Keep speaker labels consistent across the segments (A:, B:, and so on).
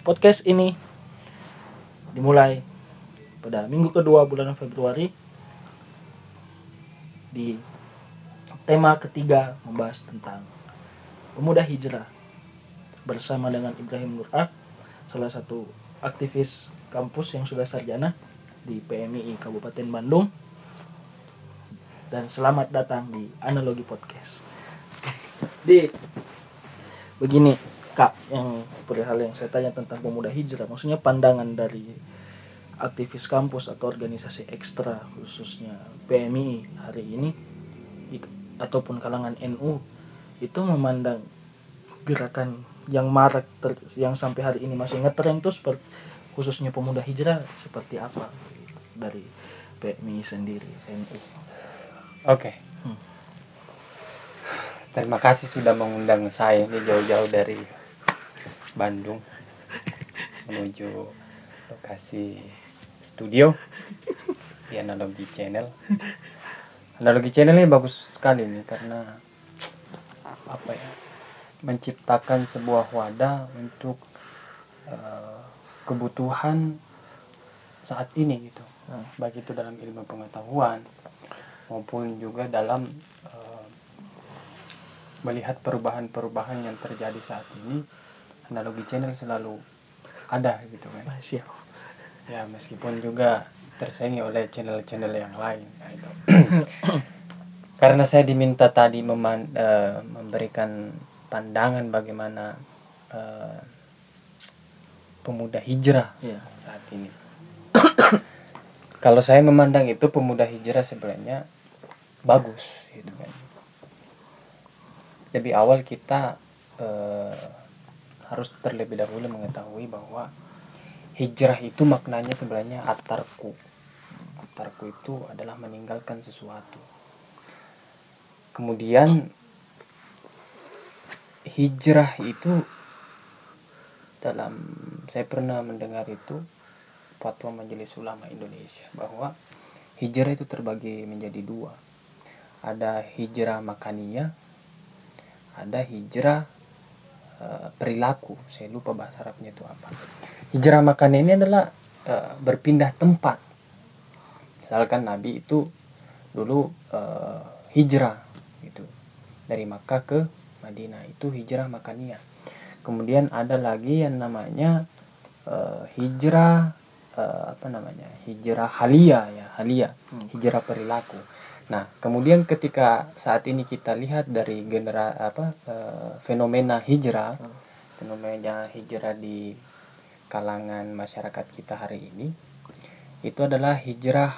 A: podcast ini dimulai pada minggu kedua bulan Februari di tema ketiga membahas tentang pemuda hijrah bersama dengan Ibrahim Nurah salah satu aktivis kampus yang sudah sarjana di PMI Kabupaten Bandung dan selamat datang di Analogi Podcast. Di begini Kak yang perihal yang saya tanya tentang pemuda hijrah maksudnya pandangan dari aktivis kampus atau organisasi ekstra khususnya PMI hari ini ataupun kalangan NU itu memandang gerakan yang marak ter- yang sampai hari ini masih ngetren itu seperti khususnya pemuda hijrah seperti apa dari PMI sendiri NU
B: Oke.
A: Hmm.
B: Terima kasih sudah mengundang saya ini jauh-jauh dari Bandung menuju lokasi studio di Analogi Channel. Analogi Channel ini bagus sekali nih karena apa ya? menciptakan sebuah wadah untuk eh, kebutuhan saat ini gitu.
A: Nah,
B: Baik itu dalam ilmu pengetahuan maupun juga dalam eh, melihat perubahan-perubahan yang terjadi saat ini analogi channel selalu ada gitu kan
A: siap
B: ya meskipun juga tersaingi oleh channel-channel yang lain ya, itu. karena saya diminta tadi meman- eh, memberikan pandangan bagaimana eh, pemuda hijrah
A: ya
B: saat ini. Kalau saya memandang itu pemuda hijrah sebenarnya bagus gitu kan. Lebih awal kita eh, harus terlebih dahulu mengetahui bahwa hijrah itu maknanya sebenarnya atarku. Atarku itu adalah meninggalkan sesuatu. Kemudian hijrah itu dalam saya pernah mendengar itu fatwa Majelis Ulama Indonesia bahwa hijrah itu terbagi menjadi dua. Ada hijrah makaniyah, ada hijrah eh, perilaku. Saya lupa bahasa Arabnya itu apa. Hijrah makaniyah ini adalah eh, berpindah tempat. Misalkan Nabi itu dulu eh, hijrah gitu dari Makkah ke Madinah itu hijrah makaniyah. Kemudian ada lagi yang namanya eh, hijrah eh, apa namanya hijrah halia ya halia
A: Hmm.
B: hijrah perilaku nah kemudian ketika saat ini kita lihat dari genera apa eh, fenomena hijrah
A: Hmm.
B: fenomena hijrah di kalangan masyarakat kita hari ini itu adalah hijrah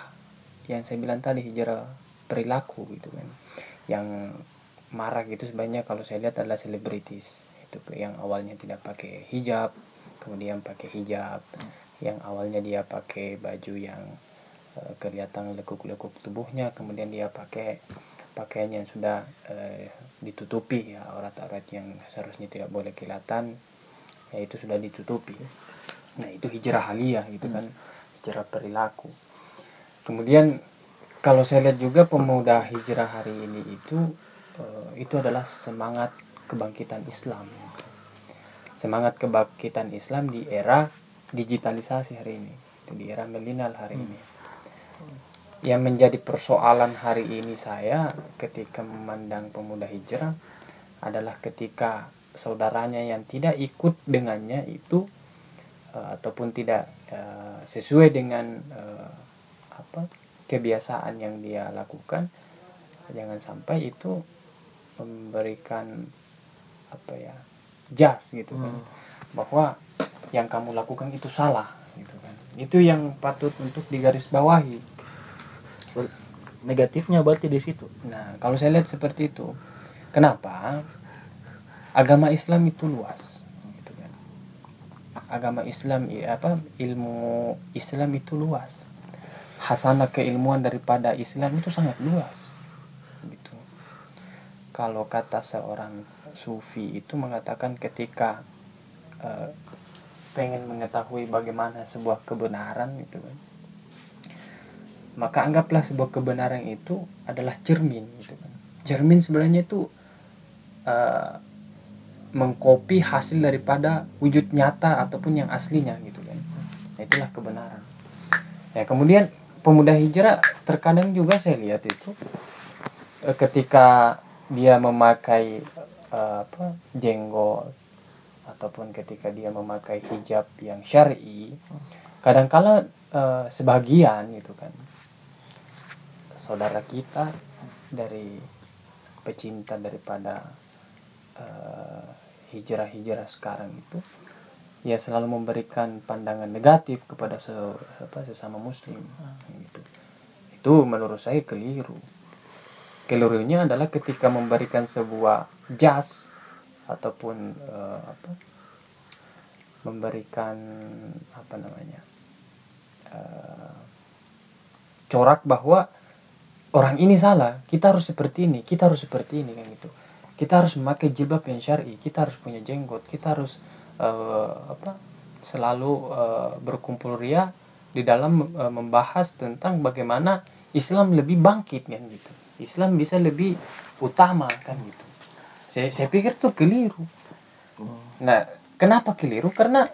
B: yang saya bilang tadi hijrah perilaku gitu kan. Yang marak itu sebenarnya kalau saya lihat adalah selebritis. Itu yang awalnya tidak pakai hijab kemudian pakai hijab. Yang awalnya dia pakai baju yang eh, kelihatan lekuk-lekuk tubuhnya kemudian dia pakai pakaian yang sudah eh, ditutupi ya aurat-aurat yang seharusnya tidak boleh kelihatan ya itu sudah ditutupi. Nah itu hijrah aliyah gitu kan hijrah perilaku. Kemudian kalau saya lihat juga pemuda hijrah hari ini itu eh, itu adalah semangat kebangkitan Islam. Semangat kebangkitan Islam di era digitalisasi hari ini di era milenial hari ini yang menjadi persoalan hari ini saya ketika memandang pemuda hijrah adalah ketika saudaranya yang tidak ikut dengannya itu eh, ataupun tidak eh, sesuai dengan eh, apa kebiasaan yang dia lakukan jangan sampai itu memberikan apa ya jas gitu kan.
A: Hmm.
B: bahwa yang kamu lakukan itu salah gitu kan. Itu yang patut untuk digarisbawahi
A: negatifnya berarti di situ.
B: Nah kalau saya lihat seperti itu kenapa agama Islam itu luas gitu kan? Agama Islam apa ilmu Islam itu luas. Hasanah keilmuan daripada Islam itu sangat luas gitu. Kalau kata seorang sufi itu mengatakan ketika eh, pengen mengetahui bagaimana sebuah kebenaran gitu kan maka anggaplah sebuah kebenaran itu adalah cermin gitu kan. Cermin sebenarnya itu eh, mengkopi hasil daripada wujud nyata ataupun yang aslinya gitu kan. Nah, itulah kebenaran. Ya kemudian pemuda hijrah terkadang juga saya lihat itu eh, ketika dia memakai eh, apa jenggot ataupun ketika dia memakai hijab yang syar'i kadangkala eh, sebagian gitu kan saudara kita dari pecinta daripada eh, hijrah-hijrah sekarang itu ya selalu memberikan pandangan negatif kepada se, sesama muslim gitu. itu menurut saya keliru kelirunya adalah ketika memberikan sebuah jas ataupun eh, apa memberikan apa namanya eh, corak bahwa orang ini salah kita harus seperti ini kita harus seperti ini kan gitu. Kita harus memakai jilbab yang syar'i kita harus punya jenggot kita harus eh, apa selalu eh, berkumpul ria di dalam eh, membahas tentang bagaimana Islam lebih bangkit kan gitu. Islam bisa lebih utama kan gitu. Saya saya pikir tuh keliru. Nah kenapa keliru? Karena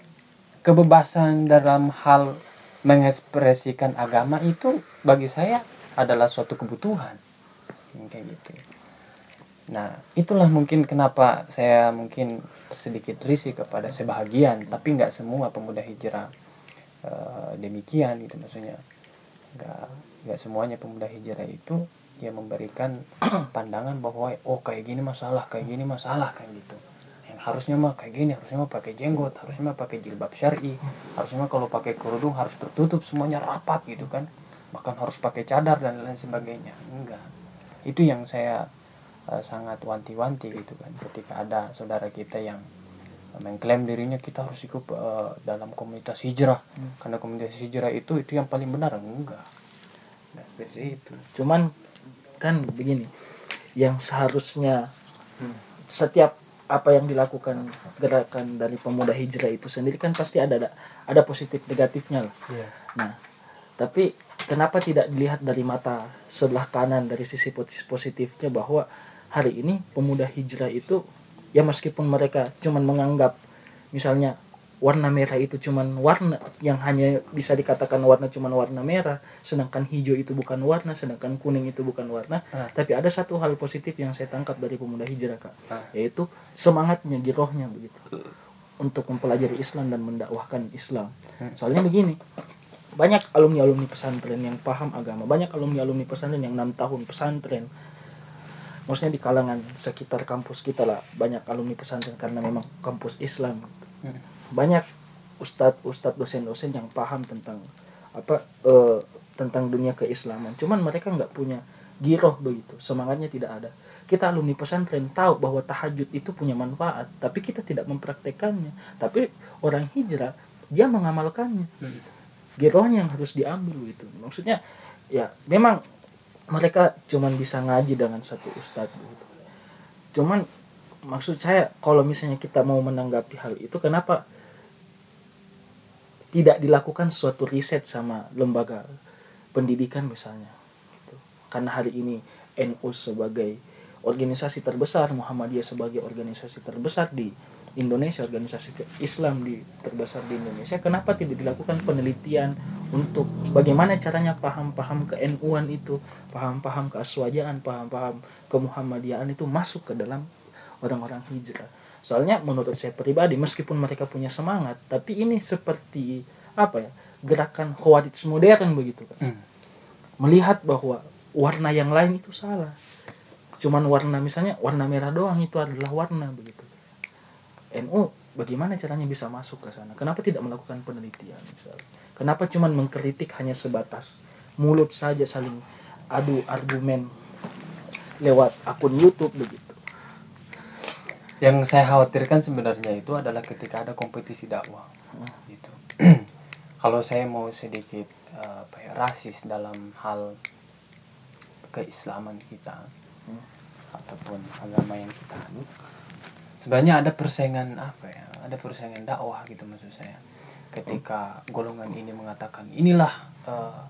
B: kebebasan dalam hal mengekspresikan agama itu bagi saya adalah suatu kebutuhan. Kayak gitu. Nah itulah mungkin kenapa saya mungkin sedikit risih kepada sebahagian tapi nggak semua pemuda hijrah eh, demikian gitu maksudnya. Nggak nggak semuanya pemuda hijrah itu dia memberikan pandangan bahwa oh kayak gini masalah kayak gini masalah kayak gitu. Yang harusnya mah kayak gini harusnya mah pakai jenggot harusnya mah pakai jilbab syari harusnya mah kalau pakai kerudung harus tertutup semuanya rapat gitu kan bahkan harus pakai cadar dan lain sebagainya. Enggak. Itu yang saya uh, sangat wanti-wanti gitu kan. Ketika ada saudara kita yang mengklaim dirinya kita harus ikut uh, dalam komunitas hijrah. Hmm. karena komunitas hijrah itu itu yang paling benar. Enggak. Nah, seperti itu.
A: Cuman kan begini. Yang seharusnya setiap apa yang dilakukan gerakan dari pemuda hijrah itu sendiri kan pasti ada ada, ada positif negatifnya lah.
B: Iya.
A: nah tapi kenapa tidak dilihat dari mata sebelah kanan dari sisi posi- positifnya bahwa hari ini pemuda hijrah itu ya meskipun mereka cuman menganggap misalnya warna merah itu cuman warna yang hanya bisa dikatakan warna cuman warna merah sedangkan hijau itu bukan warna sedangkan kuning itu bukan warna
B: Ah.
A: tapi ada satu hal positif yang saya tangkap dari pemuda hijrah kak
B: Ah.
A: yaitu semangatnya girohnya begitu untuk mempelajari Islam dan mendakwahkan Islam soalnya begini banyak alumni alumni pesantren yang paham agama. Banyak alumni alumni pesantren yang enam tahun pesantren. Maksudnya di kalangan sekitar kampus kita lah banyak alumni pesantren karena memang kampus Islam. Banyak ustadz ustadz dosen-dosen yang paham tentang apa eh, tentang dunia keislaman. Cuman mereka nggak punya giroh begitu semangatnya tidak ada. Kita alumni pesantren tahu bahwa tahajud itu punya manfaat tapi kita tidak mempraktekannya. Tapi orang hijrah dia mengamalkannya girohnya yang harus diambil gitu maksudnya ya memang mereka cuman bisa ngaji dengan satu ustadz gitu cuman maksud saya kalau misalnya kita mau menanggapi hal itu kenapa tidak dilakukan suatu riset sama lembaga pendidikan misalnya gitu. karena hari ini NU sebagai organisasi terbesar Muhammadiyah sebagai organisasi terbesar di Indonesia organisasi Islam di terbesar di Indonesia kenapa tidak dilakukan penelitian untuk bagaimana caranya paham-paham ke NU-an itu paham-paham keaswajaan paham-paham kemuhammadiyahan itu masuk ke dalam orang-orang hijrah? Soalnya menurut saya pribadi meskipun mereka punya semangat tapi ini seperti apa ya gerakan khawarij modern begitu kan
B: Hmm.
A: melihat bahwa warna yang lain itu salah. Cuman warna misalnya warna merah doang itu adalah warna begitu NU bagaimana caranya bisa masuk ke sana? Kenapa tidak melakukan penelitian misalnya? Kenapa cuman mengkritik hanya sebatas mulut saja saling adu argumen lewat akun YouTube begitu?
B: Yang saya khawatirkan sebenarnya itu adalah ketika ada kompetisi dakwah gitu. Kalau saya mau sedikit eh, apa ya rasis dalam hal keislaman kita
A: Hmm.
B: ataupun agama yang kita anut sebenarnya ada persaingan apa ya? Ada persaingan dakwah gitu maksud saya. Ketika golongan ini mengatakan inilah eh,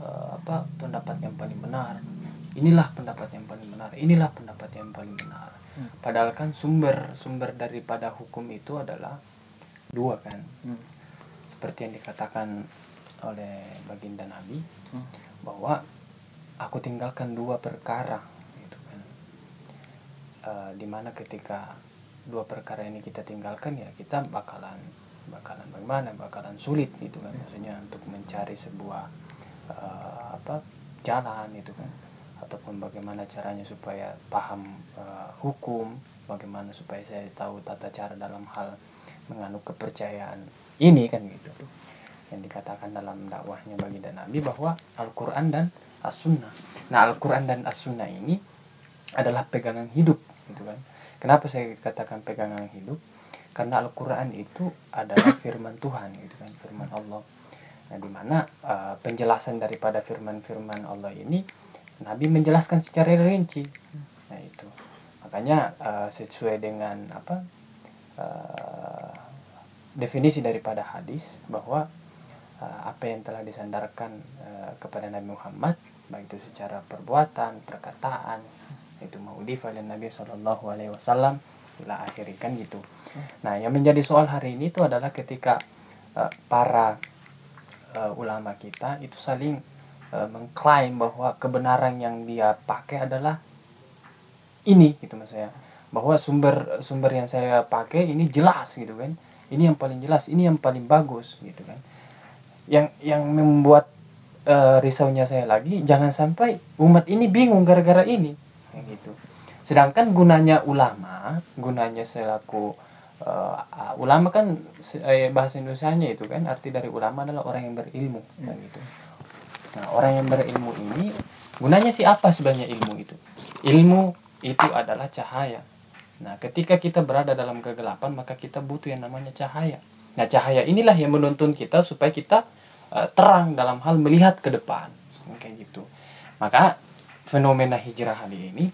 B: eh, apa pendapat yang paling benar. Inilah pendapat yang paling benar. Inilah pendapat yang paling benar.
A: Hmm.
B: padahal kan sumber sumber daripada hukum itu adalah dua kan?
A: Hmm.
B: seperti yang dikatakan oleh baginda Nabi
A: Hmm.
B: bahwa aku tinggalkan dua perkara gitu kan? Eh, di mana ketika dua perkara ini kita tinggalkan ya kita bakalan bakalan bagaimana bakalan sulit gitu kan maksudnya untuk mencari sebuah eh, apa jalan itu kan ataupun bagaimana caranya supaya paham eh, hukum bagaimana supaya saya tahu tata cara dalam hal menganut kepercayaan ini kan gitu yang dikatakan dalam dakwahnya baginda Nabi bahwa Al-Quran dan As-Sunnah. Nah, Al-Quran dan As-Sunnah ini adalah pegangan hidup, gitu kan. Kenapa saya katakan pegangan hidup? Karena Al-Quran itu adalah firman Tuhan, gitu kan, firman Allah. Nah, di mana eh, penjelasan daripada firman-firman Allah ini Nabi menjelaskan secara rinci. Nah, itu. Makanya eh, sesuai dengan apa? eh, definisi daripada hadis bahwa uh, apa yang telah disandarkan uh, kepada Nabi Muhammad baik itu secara perbuatan, perkataan itu mau oleh Nabi Shallallahu Alaihi Wasallam. Ila akhiri kan gitu. Nah yang menjadi soal hari ini itu adalah ketika uh, para uh, ulama kita itu saling uh, mengklaim bahwa kebenaran yang dia pakai adalah ini gitu mas saya. Bahwa sumber sumber yang saya pakai ini jelas gitu kan. Ini yang paling jelas ini yang paling bagus gitu kan. Yang yang membuat eh, risaunya saya lagi jangan sampai umat ini bingung gara-gara ini kayak gitu sedangkan gunanya ulama gunanya selaku eh, ulama kan eh, bahasa Indonesianya itu kan arti dari ulama adalah orang yang berilmu kan gitu nah orang yang berilmu ini gunanya sih apa sebenarnya ilmu itu ilmu itu adalah cahaya Nah, ketika kita berada dalam kegelapan, maka kita butuh yang namanya cahaya. Nah, cahaya inilah yang menuntun kita supaya kita eh, terang dalam hal melihat ke depan. Kayak gitu. Maka fenomena hijrah hari ini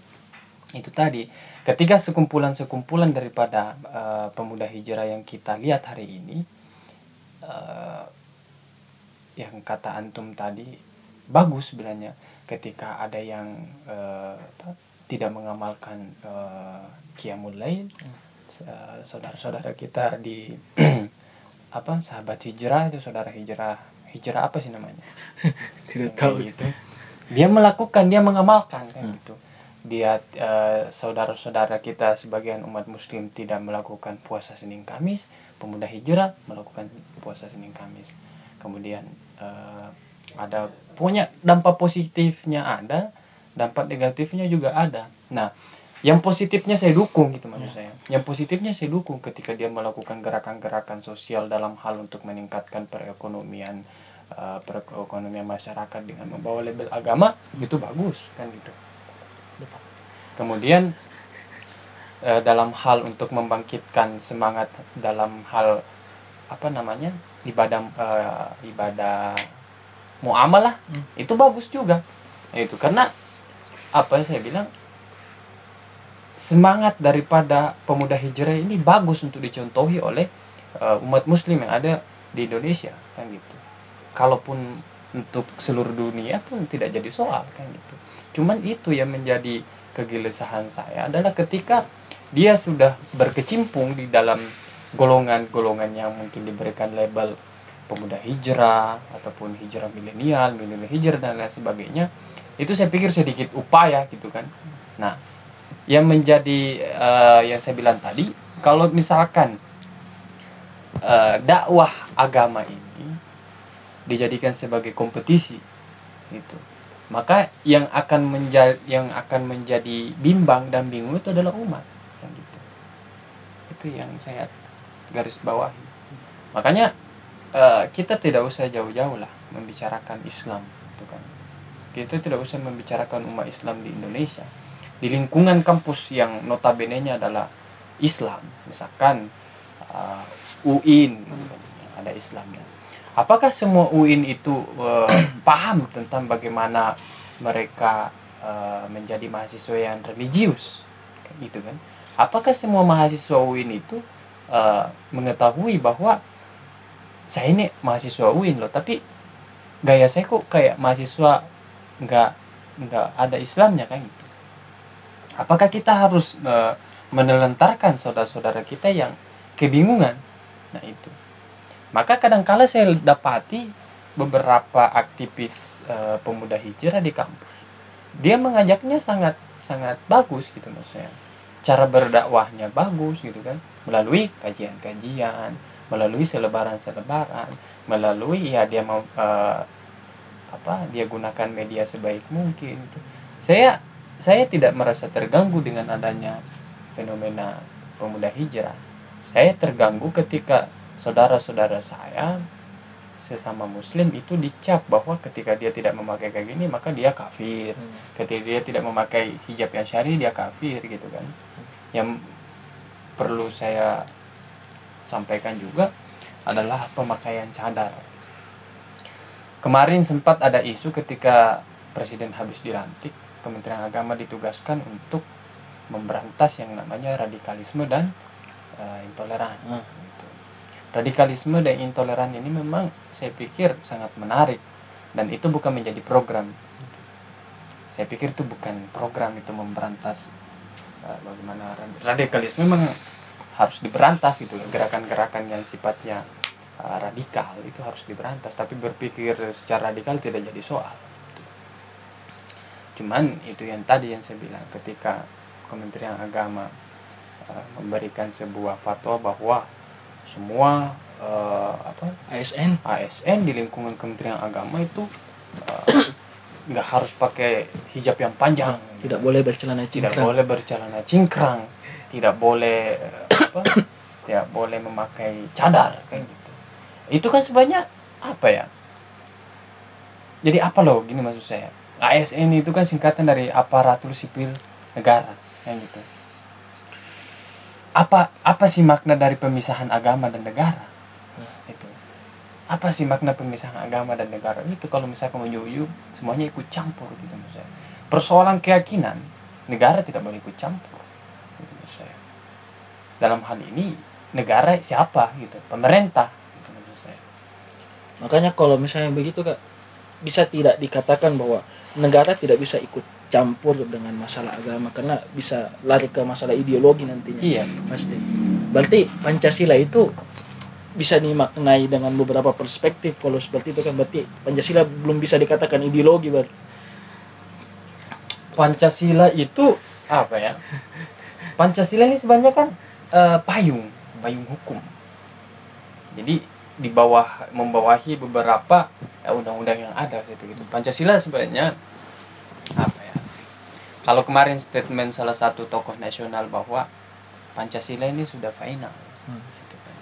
B: itu tadi ketika sekumpulan-sekumpulan daripada eh, pemuda hijrah yang kita lihat hari ini eh, yang kata antum tadi bagus sebenarnya ketika ada yang apa, tidak mengamalkan eh, qiyamul lail eh, saudara-saudara kita di apa sahabat hijrah itu saudara hijrah hijrah apa sih namanya
A: Tidak tahu.
B: gitu. Dia melakukan dia mengamalkan kan
A: Hmm.
B: gitu. Dia eh, saudara-saudara kita sebagian umat muslim tidak melakukan puasa Senin Kamis pemuda hijrah melakukan puasa Senin Kamis. Kemudian eh, ada punya dampak positifnya ada dampak negatifnya juga ada. Nah yang positifnya saya dukung gitu maksud saya. Yang positifnya saya dukung ketika dia melakukan gerakan-gerakan sosial dalam hal untuk meningkatkan perekonomian eh, perekonomian masyarakat dengan membawa label agama itu bagus kan gitu. Kemudian eh, dalam hal untuk membangkitkan semangat dalam hal apa namanya ibadah eh, ibadah muamalah
A: Hmm.
B: itu bagus juga. Itu karena apa yang saya bilang semangat daripada pemuda hijrah ini bagus untuk dicontohi oleh eh, umat muslim yang ada di Indonesia kan gitu kalaupun untuk seluruh dunia pun tidak jadi soal kan gitu. Cuman itu yang menjadi kegelisahan saya adalah ketika dia sudah berkecimpung di dalam golongan-golongan yang mungkin diberikan label pemuda hijrah ataupun hijrah milenial, milenial hijrah dan lain sebagainya itu saya pikir sedikit upaya gitu kan. Nah yang menjadi eh, yang saya bilang tadi kalau misalkan eh, dakwah agama ini dijadikan sebagai kompetisi gitu. Maka yang akan menjadi yang akan menjadi bimbang dan bingung itu adalah umat kan gitu. Itu yang saya garis bawahi. Makanya eh, kita tidak usah jauh-jauh lah membicarakan Islam gitu kan. Kita tidak usah membicarakan umat Islam di Indonesia. Di lingkungan kampus yang notabene-nya adalah Islam misalkan uh, UIN kan, yang ada Islamnya apakah semua UIN itu eh, paham tentang bagaimana mereka eh, menjadi mahasiswa yang religius? Gitu kan? Apakah semua mahasiswa UIN itu eh, mengetahui bahwa saya ini mahasiswa UIN loh tapi gaya saya kok kayak mahasiswa nggak nggak ada Islamnya kan gitu? Apakah kita harus uh, menelantarkan saudara-saudara kita yang kebingungan? Nah itu maka kadangkala saya dapati beberapa aktivis uh, pemuda hijrah di kampus dia mengajaknya sangat sangat bagus gitu maksudnya. Cara berdakwahnya bagus gitu kan. Melalui kajian-kajian melalui selebaran-selebaran melalui ya dia mau uh, apa dia gunakan media sebaik mungkin gitu. saya saya tidak merasa terganggu dengan adanya fenomena pemuda hijrah. Saya terganggu ketika saudara-saudara saya sesama muslim itu dicap bahwa ketika dia tidak memakai kayak gini maka dia kafir hmm. ketika dia tidak memakai hijab yang syari dia kafir gitu kan hmm. yang perlu saya sampaikan juga adalah pemakaian cadar kemarin sempat ada isu ketika presiden habis dilantik Kementerian Agama ditugaskan untuk memberantas yang namanya radikalisme dan uh, intoleran hmm radikalisme dan intoleran ini memang saya pikir sangat menarik. Dan itu bukan menjadi program. Saya pikir itu bukan program itu memberantas uh, bagaimana radikalisme memang harus diberantas gitu. Gerakan-gerakan yang sifatnya uh, radikal itu harus diberantas. Tapi berpikir secara radikal tidak jadi soal. Cuman itu yang tadi yang saya bilang ketika Kementerian Agama uh, memberikan sebuah fatwa bahwa semua uh, apa?
A: ASN
B: ASN di lingkungan Kementerian Agama itu uh, nggak harus pakai hijab yang panjang.
A: Tidak boleh bercelana cingkrang.
B: tidak boleh bercelana cingkrang. Tidak boleh apa? Tidak boleh memakai cadar kayak gitu. Itu kan sebanyak apa ya? Jadi apa loh? Gini maksud saya. ASN itu kan singkatan dari aparatur sipil negara kayak gitu apa apa sih makna dari pemisahan agama dan negara? Itu. Apa sih makna pemisahan agama dan negara? Itu kalau misalnya kamu yuyu semuanya ikut campur gitu misalnya persoalan keyakinan negara tidak boleh ikut campur gitu misalnya dalam hal ini negara siapa gitu? Pemerintah gitu saya.
A: Makanya kalau misalnya begitu kak bisa tidak dikatakan bahwa negara tidak bisa ikut campur dengan masalah agama karena bisa lari ke masalah ideologi nantinya.
B: Iya,
A: pasti. Berarti Pancasila itu bisa dimaknai dengan beberapa perspektif kalau seperti itu kan berarti Pancasila belum bisa dikatakan ideologi berarti.
B: Pancasila itu apa ya? Pancasila ini sebenarnya kan uh, payung, payung hukum. Jadi di bawah membawahi beberapa undang undang-undang yang ada gitu. Pancasila sebenarnya kalau kemarin statement salah satu tokoh nasional bahwa Pancasila ini sudah final hmm. gitu kan.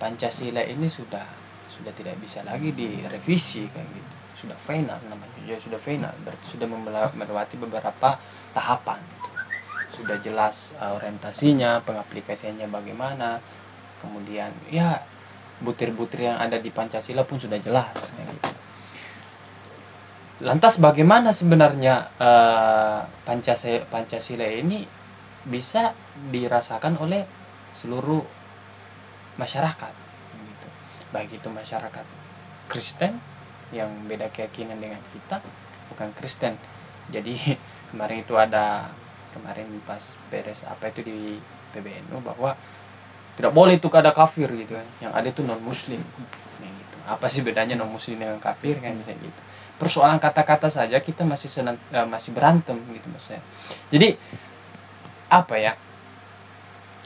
B: Pancasila ini sudah sudah tidak bisa lagi direvisi kayak gitu sudah final namanya ya sudah final berarti sudah melewati beberapa tahapan gitu. sudah jelas uh, orientasinya pengaplikasiannya bagaimana kemudian ya butir-butir yang ada di Pancasila pun sudah jelas kayak gitu lantas bagaimana sebenarnya uh, Pancasila, Pancasila ini bisa dirasakan oleh seluruh masyarakat? Gitu. baik itu masyarakat Kristen yang beda keyakinan dengan kita bukan Kristen. Jadi kemarin itu ada kemarin pas beres apa itu di PBNU bahwa tidak boleh itu ada kafir gitu kan. Yang ada itu non muslim gitu. Apa sih bedanya non muslim dengan kafir kan? Bisa gitu persoalan kata-kata saja kita masih senang, uh, masih berantem gitu maksudnya. Jadi apa ya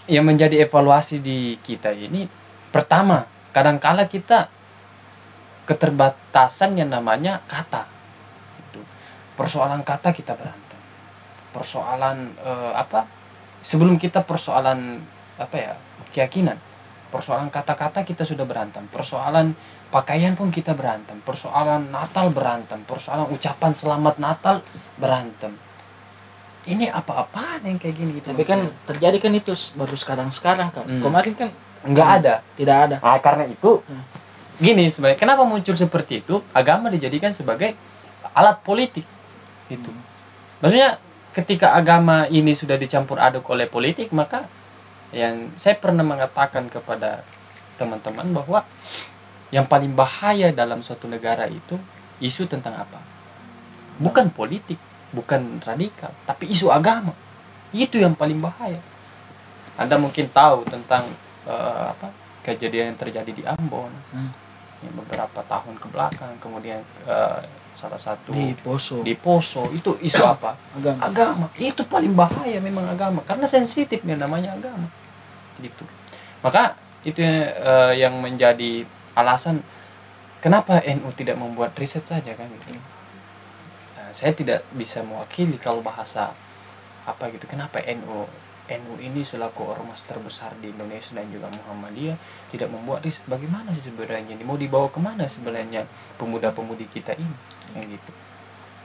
B: yang menjadi evaluasi di kita ini pertama kadangkala kita keterbatasan yang namanya kata itu persoalan kata kita berantem. Persoalan uh, apa sebelum kita persoalan apa ya keyakinan persoalan kata-kata kita sudah berantem. Persoalan pakaian pun kita berantem. Persoalan Natal berantem. Persoalan ucapan selamat Natal berantem. Ini apa-apaan yang kayak gini gitu
A: tapi kan terjadi kan itu baru sekarang-sekarang kan hmm. kemarin kan
B: nggak ada.
A: Tidak ada.
B: Nah, karena itu hmm. gini sebagai kenapa muncul seperti itu? Agama dijadikan sebagai alat politik itu hmm. maksudnya ketika agama ini sudah dicampur aduk oleh politik maka yang saya pernah mengatakan kepada teman-teman bahwa yang paling bahaya dalam suatu negara itu isu tentang apa? Bukan politik bukan radikal tapi isu agama. Itu yang paling bahaya. Anda mungkin tahu tentang eh, apa kejadian yang terjadi di Ambon.
A: Hmm.
B: ya, beberapa tahun ke belakang kemudian eh, salah satu
A: di Poso.
B: di Poso. Itu isu apa?
A: Agama.
B: Agama. Itu paling bahaya memang agama. Karena sensitif nih namanya agama gitu. Maka itu eh, yang menjadi alasan kenapa NU tidak membuat riset saja kan gitu. Nah, saya tidak bisa mewakili kalau bahasa apa gitu. Kenapa NU NU ini selaku ormas terbesar di Indonesia dan juga Muhammadiyah tidak membuat riset? Bagaimana sih sebenarnya? Ini mau dibawa ke mana sebenarnya pemuda-pemudi kita ini? Yang gitu.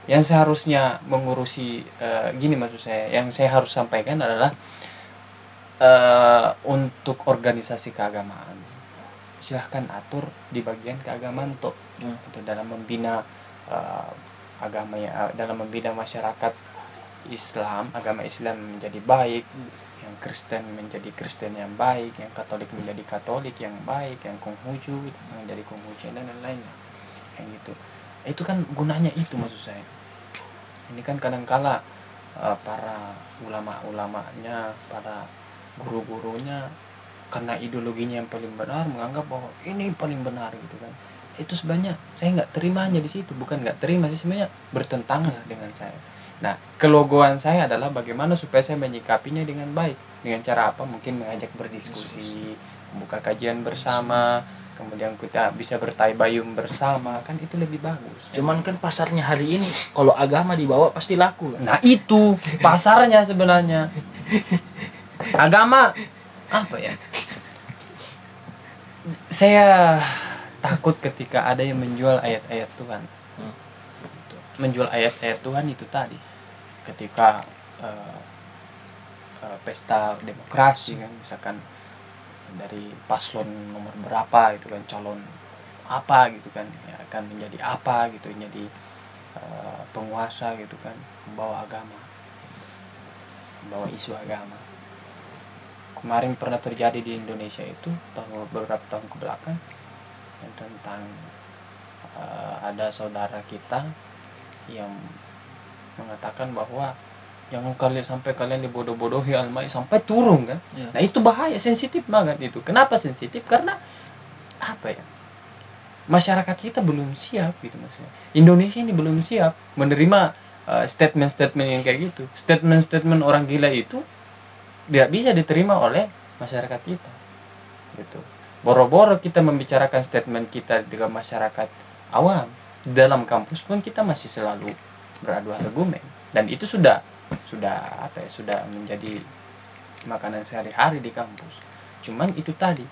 B: Yang seharusnya mengurusi eh, gini maksud saya yang saya harus sampaikan adalah eh, untuk organisasi keagamaan silahkan atur di bagian keagamaan toh
A: Hmm.
B: gitu, dalam membina eh, agama ya dalam membina masyarakat Islam agama Islam menjadi baik
A: Hmm.
B: yang Kristen menjadi Kristen yang baik yang Katolik menjadi Katolik yang baik yang Konghucu menjadi Konghucu dan lain-lainnya kayak gitu itu kan gunanya itu maksud saya ini kan kadangkala eh, para ulama-ulamanya para guru-gurunya karena ideologinya yang paling benar menganggap bahwa ini paling benar gitu kan. Itu sebenarnya saya nggak terimanya di situ bukan nggak terima sih sebenarnya bertentangan dengan saya. Nah kelogoan saya adalah bagaimana supaya saya menyikapinya dengan baik. Dengan cara apa? Mungkin mengajak berdiskusi membuka kajian bersama kemudian kita bisa bertaybayum bersama kan itu lebih bagus.
A: Cuman kan pasarnya hari ini kalau agama dibawa pasti laku. Kan?
B: Nah itu pasarnya sebenarnya. Agama apa ya? Saya takut ketika ada yang menjual ayat-ayat Tuhan.
A: Hmm.
B: Menjual ayat-ayat Tuhan itu tadi. Ketika eh, eh, pesta demokrasi kan misalkan dari paslon nomor berapa itu kan calon apa gitu kan ya, akan menjadi apa gitu jadi eh, penguasa gitu kan membawa agama membawa isu agama kemarin pernah terjadi di Indonesia itu tahun beberapa tahun ke belakang yang tentang eh, ada saudara kita yang mengatakan bahwa jangan kalian sampai kalian dibodoh-bodohi almai sampai turun kan?
A: Iya.
B: nah itu bahaya sensitif banget itu. Kenapa sensitif? Karena apa ya? Masyarakat kita belum siap gitu maksudnya. Indonesia ini belum siap menerima uh, statement-statement yang kayak gitu. Statement-statement orang gila itu tidak bisa diterima oleh masyarakat kita. Gitu. Boro-boro kita membicarakan statement kita dengan masyarakat awam. Dalam kampus pun kita masih selalu beradu argumen. Dan itu sudah sudah apa ya sudah menjadi makanan sehari-hari di kampus. Cuman itu tadi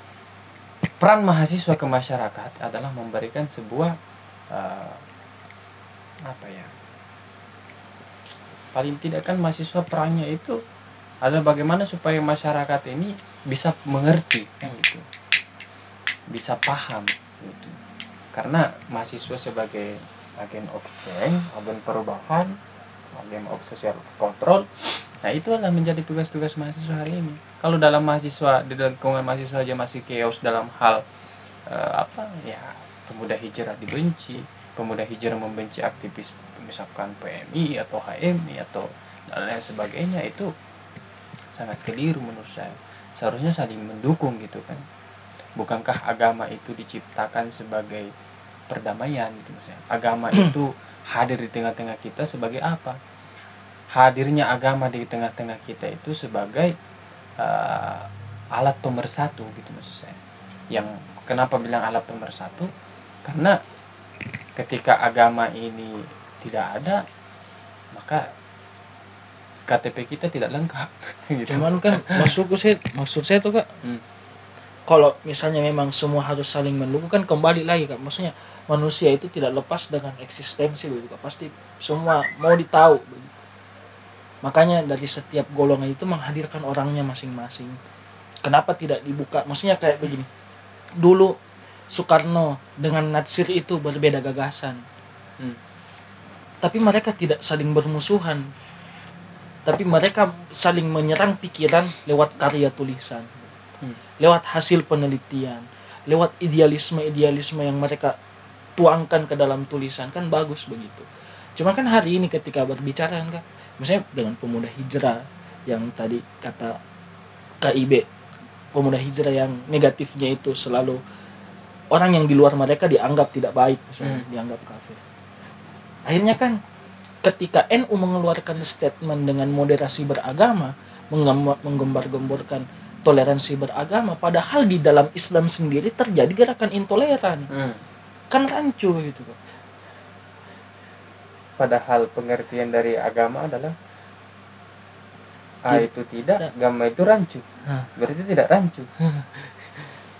B: peran mahasiswa ke masyarakat adalah memberikan sebuah eh, apa ya paling tidak kan mahasiswa perannya itu adalah bagaimana supaya masyarakat ini bisa mengerti kan gitu. Bisa paham gitu. Karena mahasiswa sebagai agen of change agen perubahan agen of social control nah itu adalah menjadi tugas-tugas mahasiswa hari ini. Kalau dalam mahasiswa di lingkungan mahasiswa aja masih chaos dalam hal eh, apa ya pemuda hijrah dibenci pemuda hijrah membenci aktivis misalkan PMI atau HMI atau dan lain sebagainya itu sangat keliru menurut saya. Seharusnya saling mendukung gitu kan. Bukankah agama itu diciptakan sebagai perdamaian gitu maksudnya agama itu hadir di tengah-tengah kita sebagai apa? Hadirnya agama di tengah-tengah kita itu sebagai eh, alat pemersatu gitu maksud saya. Yang kenapa bilang alat pemersatu? Karena ketika agama ini tidak ada maka KTP kita tidak lengkap gitu.
A: Cuman kan maksudku sih maksud saya tuh kak
B: Hmm.
A: kalau misalnya memang semua harus saling mendukung kan kembali lagi kak maksudnya manusia itu tidak lepas dengan eksistensi begitu kak. Pasti semua mau ditahu begitu. Makanya dari setiap golongan itu menghadirkan orangnya masing-masing. Kenapa tidak dibuka? Maksudnya kayak begini. Dulu Soekarno dengan Natsir itu berbeda gagasan.
B: Hmm.
A: tapi mereka tidak saling bermusuhan tapi mereka saling menyerang pikiran lewat karya tulisan
B: Hmm.
A: lewat hasil penelitian lewat idealisme-idealisme yang mereka tuangkan ke dalam tulisan kan bagus begitu cuma kan hari ini ketika berbicara enggak misalnya dengan pemuda hijrah yang tadi kata KIB pemuda hijrah yang negatifnya itu selalu orang yang di luar mereka dianggap tidak baik misalnya
B: Hmm.
A: dianggap kafir akhirnya kan ketika NU mengeluarkan statement dengan moderasi beragama menggembar-gemborkan toleransi beragama padahal di dalam Islam sendiri terjadi gerakan intoleran
B: Hmm.
A: kan rancu gitu.
B: Padahal pengertian dari agama adalah A itu tidak,
A: tidak.
B: agama itu rancu.
A: Hah.
B: Berarti tidak rancu.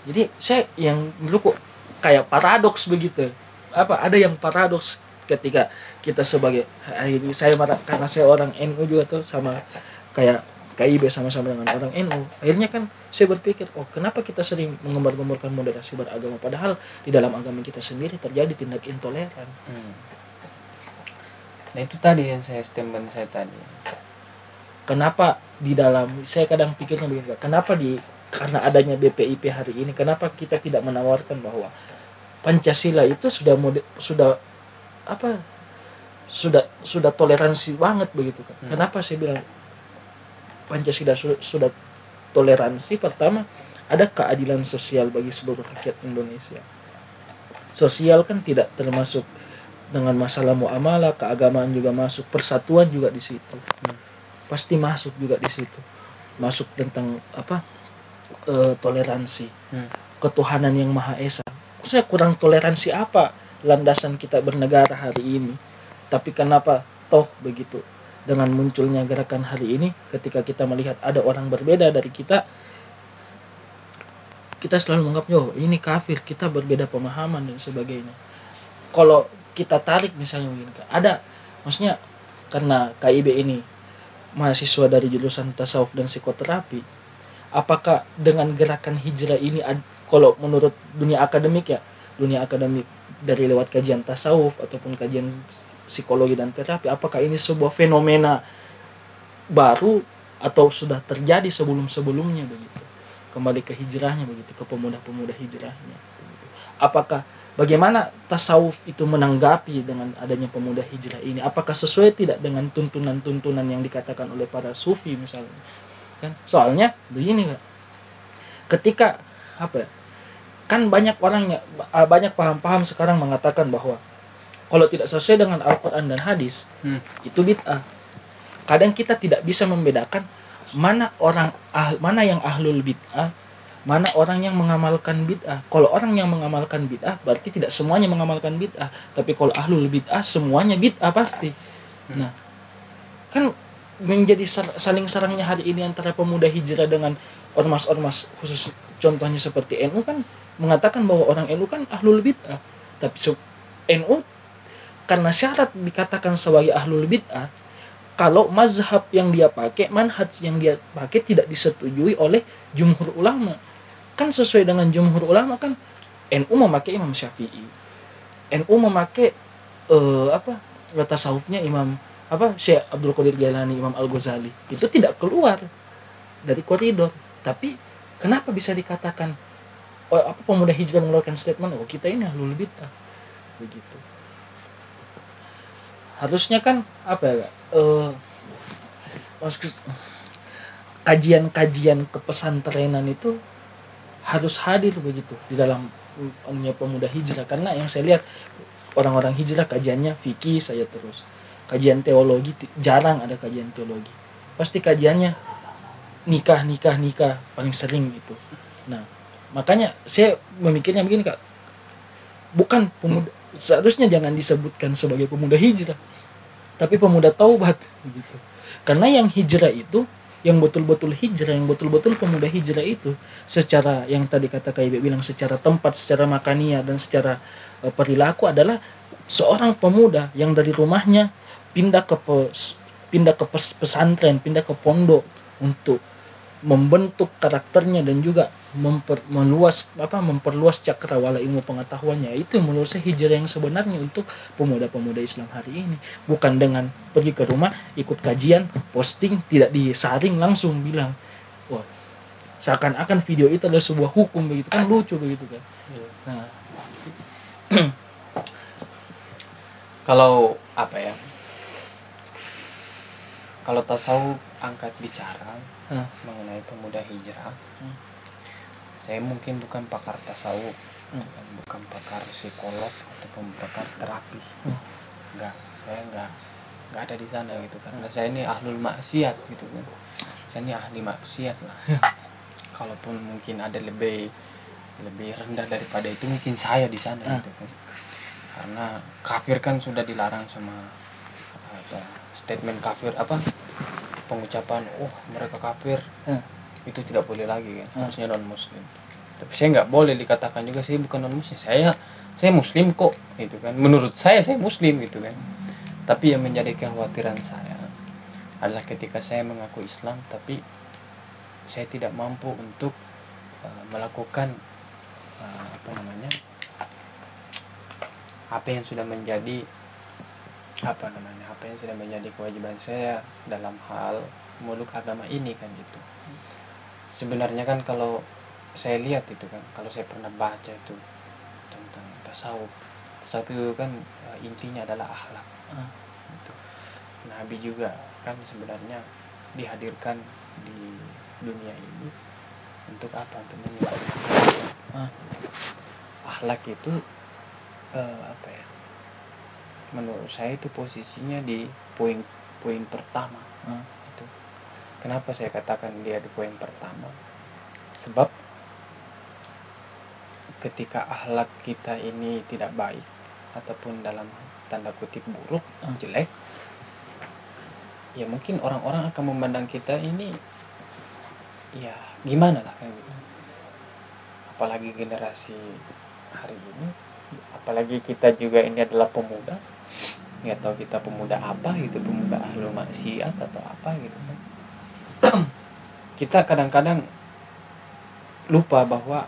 A: jadi saya yang dulu kok kayak paradoks begitu apa ada yang paradoks ketika kita sebagai ini saya marah karena saya orang NU juga tuh sama kayak KIB sama-sama dengan orang NU akhirnya kan saya berpikir oh kenapa kita sering mengembar-gemborkan moderasi beragama padahal di dalam agama kita sendiri terjadi tindak intoleran
B: Hmm. Nah itu tadi yang saya statement saya tadi.
A: kenapa di dalam saya kadang pikirnya begini kenapa di karena adanya BPIP hari ini kenapa kita tidak menawarkan bahwa Pancasila itu sudah mode, sudah apa sudah sudah toleransi banget begitu kan
B: Hmm.
A: kenapa saya bilang Pancasila su- sudah toleransi? Pertama ada keadilan sosial bagi seluruh rakyat Indonesia. Sosial kan tidak termasuk dengan masalah muamalah keagamaan juga masuk persatuan juga di situ. Pasti masuk juga di situ. Masuk tentang apa eh, toleransi.
B: Hmm.
A: ketuhanan yang maha esa. Saya kurang toleransi apa landasan kita bernegara hari ini tapi kenapa toh begitu? Dengan munculnya gerakan hari ini ketika kita melihat ada orang berbeda dari kita kita selalu menganggap yo ini kafir kita berbeda pemahaman dan sebagainya. Kalau kita tarik misalnya Kak, ada maksudnya karena KIB ini mahasiswa dari jurusan tasawuf dan psikoterapi apakah dengan gerakan hijrah ini kalau menurut dunia akademik ya dunia akademik dari lewat kajian tasawuf ataupun kajian psikologi dan terapi apakah ini sebuah fenomena baru atau sudah terjadi sebelum-sebelumnya begitu kembali ke hijrahnya begitu ke pemuda-pemuda hijrahnya begitu. apakah bagaimana tasawuf itu menanggapi dengan adanya pemuda hijrah ini apakah sesuai tidak dengan tuntunan-tuntunan yang dikatakan oleh para sufi misalnya kan soalnya begini Kak. ketika apa ya, kan banyak orang ya ba- banyak paham-paham sekarang mengatakan bahwa kalau tidak sesuai dengan Al-Quran dan hadis
B: Hmm.
A: itu bid'ah. Kadang kita tidak bisa membedakan mana orang ah, mana yang ahlul bid'ah mana orang yang mengamalkan bid'ah. Kalau orang yang mengamalkan bid'ah berarti tidak semuanya mengamalkan bid'ah. Tapi kalau ahlul bid'ah semuanya bid'ah pasti. Nah kan menjadi saling serangnya hari ini antara pemuda hijrah dengan ormas-ormas khusus contohnya seperti NU kan mengatakan bahwa orang NU kan ahlul bid'ah. Tapi NU karena syarat dikatakan sebagai ahlul bid'ah kalau mazhab yang dia pakai manhaj yang dia pakai tidak disetujui oleh jumhur ulama. Kan sesuai dengan jumhur ulama kan NU memakai Imam Syafi'i. NU memakai eh, apa tasawufnya Imam apa Syekh Abdul Qadir Jailani Imam Al Ghazali itu tidak keluar dari koridor. Tapi kenapa bisa dikatakan oh, apa pemuda hijrah mengeluarkan statement oh kita ini ahlul bid'ah? Begitu harusnya kan apa ya maksud- kajian-kajian kepesantrenan itu harus hadir begitu di dalam umumnya pemuda hijrah. Karena yang saya lihat orang-orang hijrah kajiannya fikih saya terus. Kajian teologi jarang ada kajian teologi. Pasti kajiannya nikah nikah nikah paling sering gitu. Nah makanya saya memikirnya begini kak. Bukan pemuda seharusnya jangan disebutkan sebagai pemuda hijrah. Tapi pemuda taubat gitu. Karena yang hijrah itu yang betul-betul hijrah yang betul-betul pemuda hijrah itu secara yang tadi kata KIB bilang secara tempat secara makania dan secara eh, perilaku adalah seorang pemuda yang dari rumahnya pindah ke pindah ke pes- pesantren pindah ke pondok untuk membentuk karakternya dan juga memper, meluas apa memperluas cakrawala ilmu pengetahuannya. Itu menurut saya hijrah yang sebenarnya untuk pemuda-pemuda Islam hari ini. Bukan dengan pergi ke rumah ikut kajian posting tidak disaring langsung bilang wah seakan-akan video itu adalah sebuah hukum begitu. Kan lucu begitu kan? Nah.
B: Kalau apa ya kalau tasawuf angkat bicara
A: Ah.
B: mengenai pemuda hijrah
A: Hmm.
B: saya mungkin bukan pakar tasawuf
A: Hmm.
B: bukan, bukan pakar psikolog ataupun pakar terapi
A: Hmm.
B: enggak saya enggak enggak ada di sana gitu karena saya ini ahlul maksiat gitu kan saya ini ahli maksiat lah kalaupun mungkin ada lebih lebih rendah daripada itu mungkin saya di sana
A: Ah.
B: gitu kan karena kafir kan sudah dilarang sama apa statement kafir apa pengucapan oh mereka kafir
A: Ah.
B: itu tidak boleh lagi kan
A: Ah.
B: harusnya non muslim tapi saya nggak boleh dikatakan juga saya bukan non muslim saya saya muslim kok gitu kan menurut saya saya muslim gitu kan tapi yang menjadi kekhawatiran saya adalah ketika saya mengaku Islam tapi saya tidak mampu untuk uh, melakukan uh, apa namanya apa yang sudah menjadi apa namanya apa yang sudah menjadi kewajiban saya dalam hal muluk agama ini kan gitu sebenarnya kan kalau saya lihat itu kan kalau saya pernah baca itu tentang tasawuf tasawuf itu kan uh, intinya adalah akhlak gitu. Nabi juga kan sebenarnya dihadirkan di dunia ini untuk apa untuk menyebarkan
A: Ah.
B: akhlak itu eh, apa ya menurut saya itu posisinya di poin poin pertama
A: Ah.
B: itu kenapa saya katakan dia di poin pertama sebab ketika akhlak kita ini tidak baik ataupun dalam tanda kutip buruk
A: Ah.
B: jelek ya mungkin orang-orang akan memandang kita ini ya gimana lah kan gitu apalagi generasi hari ini apalagi kita juga ini adalah pemuda nggak tahu kita pemuda apa gitu pemuda ahlul maksiat atau apa gitu kan kita kadang-kadang lupa bahwa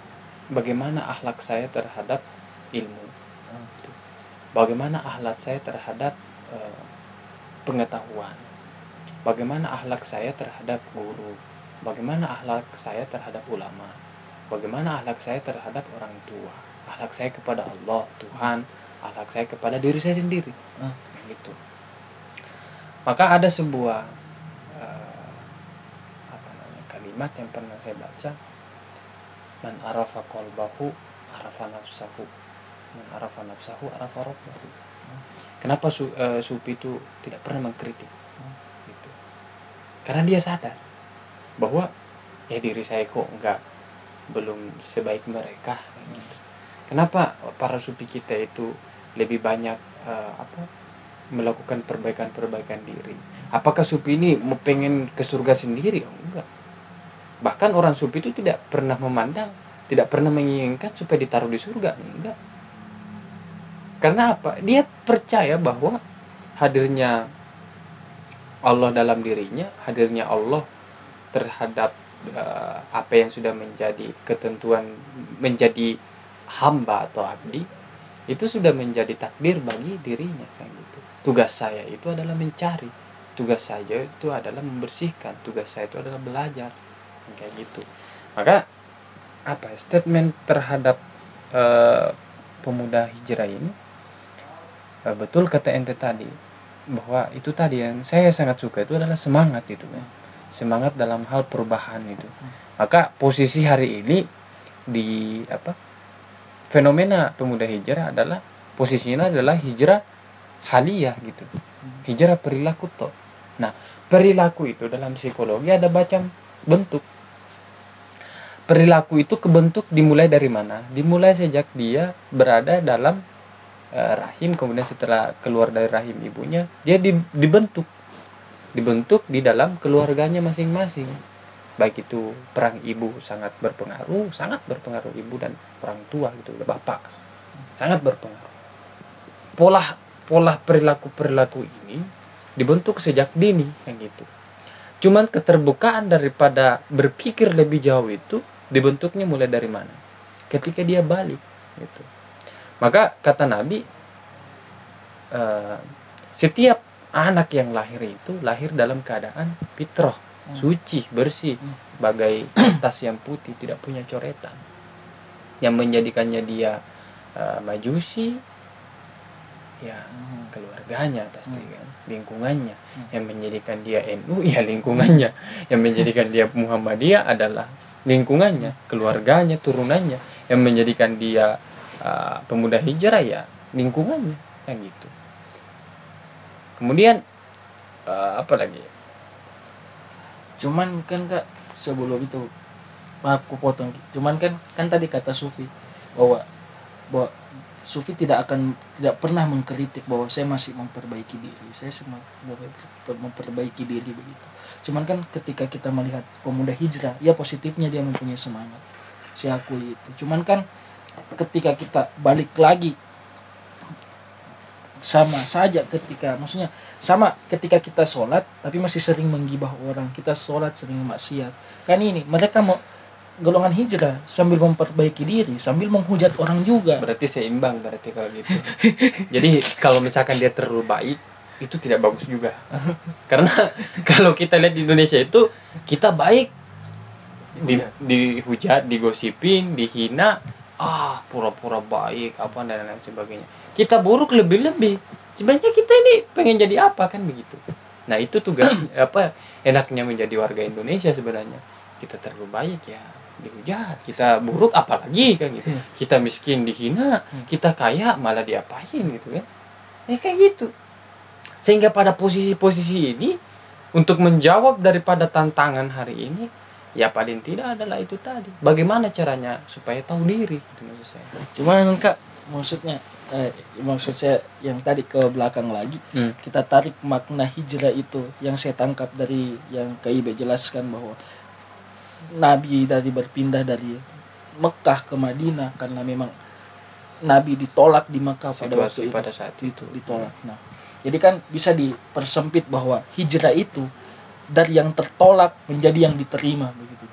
B: bagaimana akhlak saya terhadap ilmu. Bagaimana akhlak saya terhadap eh, pengetahuan. Bagaimana akhlak saya terhadap guru. Bagaimana akhlak saya terhadap ulama. Bagaimana akhlak saya terhadap orang tua. Akhlak saya kepada Allah Tuhan akhlak saya kepada diri saya sendiri.
A: Ah.
B: gitu. Maka ada sebuah eh, apa namanya kalimat yang pernah saya baca. Man arafa qalbahu arafa nafsahu. Man arafa nafsahu arafa rabbahu. Kenapa su, eh, sufi itu tidak pernah mengkritik? Gitu. Karena dia sadar bahwa ya diri saya kok enggak belum sebaik mereka. Gitu. kenapa para sufi kita itu lebih banyak eh, apa melakukan perbaikan-perbaikan diri. Apakah sufi ini mau pengen ke surga sendiri? Oh, enggak. Bahkan orang sufi itu tidak pernah memandang tidak pernah menginginkan supaya ditaruh di surga. Enggak. Karena apa? Dia percaya bahwa hadirnya Allah dalam dirinya hadirnya Allah terhadap eh, apa yang sudah menjadi ketentuan menjadi hamba atau abdi itu sudah menjadi takdir bagi dirinya kan gitu. Tugas saya itu adalah mencari. Tugas saya itu adalah membersihkan. Tugas saya itu adalah belajar. Kayak gitu. Maka apa ya, statement terhadap eh, pemuda hijrah ini eh, betul kata ente tadi bahwa itu tadi yang saya sangat suka itu adalah semangat itu kan semangat dalam hal perubahan itu. Maka posisi hari ini di apa fenomena pemuda hijrah adalah posisinya adalah hijrah haliyah gitu. Hijrah perilaku toh. Nah perilaku itu dalam psikologi ada macam bentuk. Perilaku itu kebentuk dimulai dari mana? Dimulai sejak dia berada dalam eh, rahim kemudian setelah keluar dari rahim ibunya dia di- dibentuk. Dibentuk di dalam keluarganya masing-masing baik itu perang ibu sangat berpengaruh sangat berpengaruh ibu dan orang tua gitu bapak. Sangat berpengaruh. Pola pola perilaku perilaku ini dibentuk sejak dini kan gitu cuman keterbukaan daripada berpikir lebih jauh itu dibentuknya mulai dari mana? Ketika dia balik gitu. Maka kata nabi eh, setiap anak yang lahir itu lahir dalam keadaan fitrah
A: Hmm.
B: suci bersih
A: Hmm.
B: bagai kertas yang putih tidak punya coretan yang menjadikannya dia eh, majusi ya
A: Hmm.
B: keluarganya pasti
A: Hmm.
B: kan lingkungannya
A: Hmm.
B: yang menjadikan dia NU ya lingkungannya yang menjadikan dia Muhammadiyah adalah lingkungannya keluarganya turunannya yang menjadikan dia uh, pemuda hijrah ya lingkungannya kan gitu kemudian uh, apa lagi
A: cuman kan kak sebelum itu maaf aku potong. Cuman kan kan tadi kata Sufi bahwa bahwa Sufi tidak akan tidak pernah mengkritik bahwa saya masih memperbaiki diri. Saya semua memperbaiki diri begitu. Cuman kan ketika kita melihat pemuda hijrah ya positifnya dia mempunyai semangat. Saya akui itu. Cuman kan ketika kita balik lagi sama saja ketika maksudnya sama ketika kita sholat tapi masih sering menggibah orang. Kita sholat sering maksiat. Kan ini mereka mau golongan hijrah sambil memperbaiki diri sambil menghujat orang juga.
B: Berarti seimbang berarti kalau gitu. Jadi kalau misalkan dia terlalu baik itu tidak bagus juga. Karena kalau kita lihat di Indonesia itu kita baik. Di, dihujat. digosipin dihina. Ah pura-pura baik apa dan lain sebagainya kita buruk lebih-lebih. Sebenarnya kita ini pengen jadi apa kan begitu. Nah itu tugas apa enaknya menjadi warga Indonesia sebenarnya. Kita terlalu baik ya dihujat. Kita buruk apalagi kan gitu. Kita miskin dihina kita kaya malah diapain gitu kan. Ya kayak gitu. Sehingga pada posisi-posisi ini untuk menjawab daripada tantangan hari ini ya paling tidak adalah itu tadi. Bagaimana caranya supaya tahu diri gitu maksud saya.
A: Cuman kak? Maksudnya eh, maksud saya yang tadi ke belakang lagi
B: Hmm.
A: kita tarik makna hijrah itu yang saya tangkap dari yang KIB jelaskan bahwa Nabi dari berpindah dari Mekah ke Madinah karena memang Nabi ditolak di Mekah pada waktu
B: situasi
A: itu
B: pada saat
A: itu ditolak. Nah, jadi kan bisa dipersempit bahwa hijrah itu dari yang tertolak menjadi yang diterima begitu.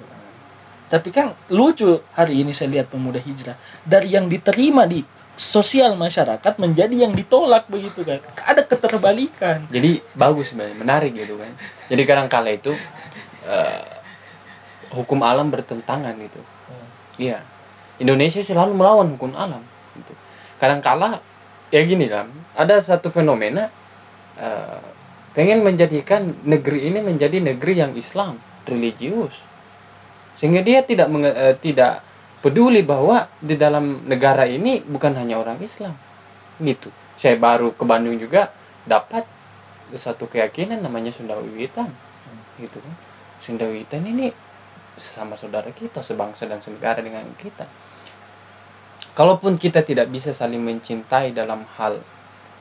A: Tapi kan lucu hari ini saya lihat pemuda hijrah dari yang diterima di sosial masyarakat menjadi yang ditolak begitu kan. Ada keterbalikan.
B: jadi bagus sebenarnya menarik gitu kan? Jadi kadang kala itu eh, hukum alam bertentangan gitu. Iya. Indonesia selalu melawan hukum alam gitu. Kadang kala ya gini kan ada satu fenomena eh, pengen menjadikan negeri ini menjadi negeri yang Islam religius. Sehingga dia tidak menge- eh, tidak peduli bahwa di dalam negara ini bukan hanya orang Islam. Gitu. Saya baru ke Bandung juga dapat satu keyakinan namanya Sunda Wiwitan. Gitu kan. Sunda Wiwitan ini sama saudara kita sebangsa dan senegara dengan kita. Kalaupun kita tidak bisa saling mencintai dalam hal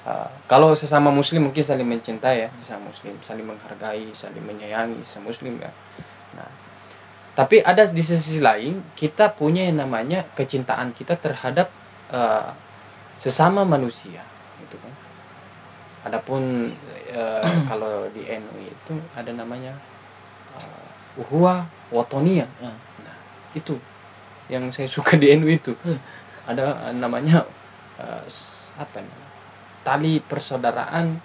B: uh, kalau sesama muslim mungkin saling mencintai ya sesama muslim saling menghargai saling menyayangi sesama muslim ya tapi ada di sisi lain kita punya yang namanya kecintaan kita terhadap uh, sesama manusia gitu kan. Adapun uh, kalau di NU itu ada namanya uh, uhuwa watonia
A: Nah,
B: itu yang saya suka di NU itu. Ada uh, namanya uh, apa namanya tali persaudaraan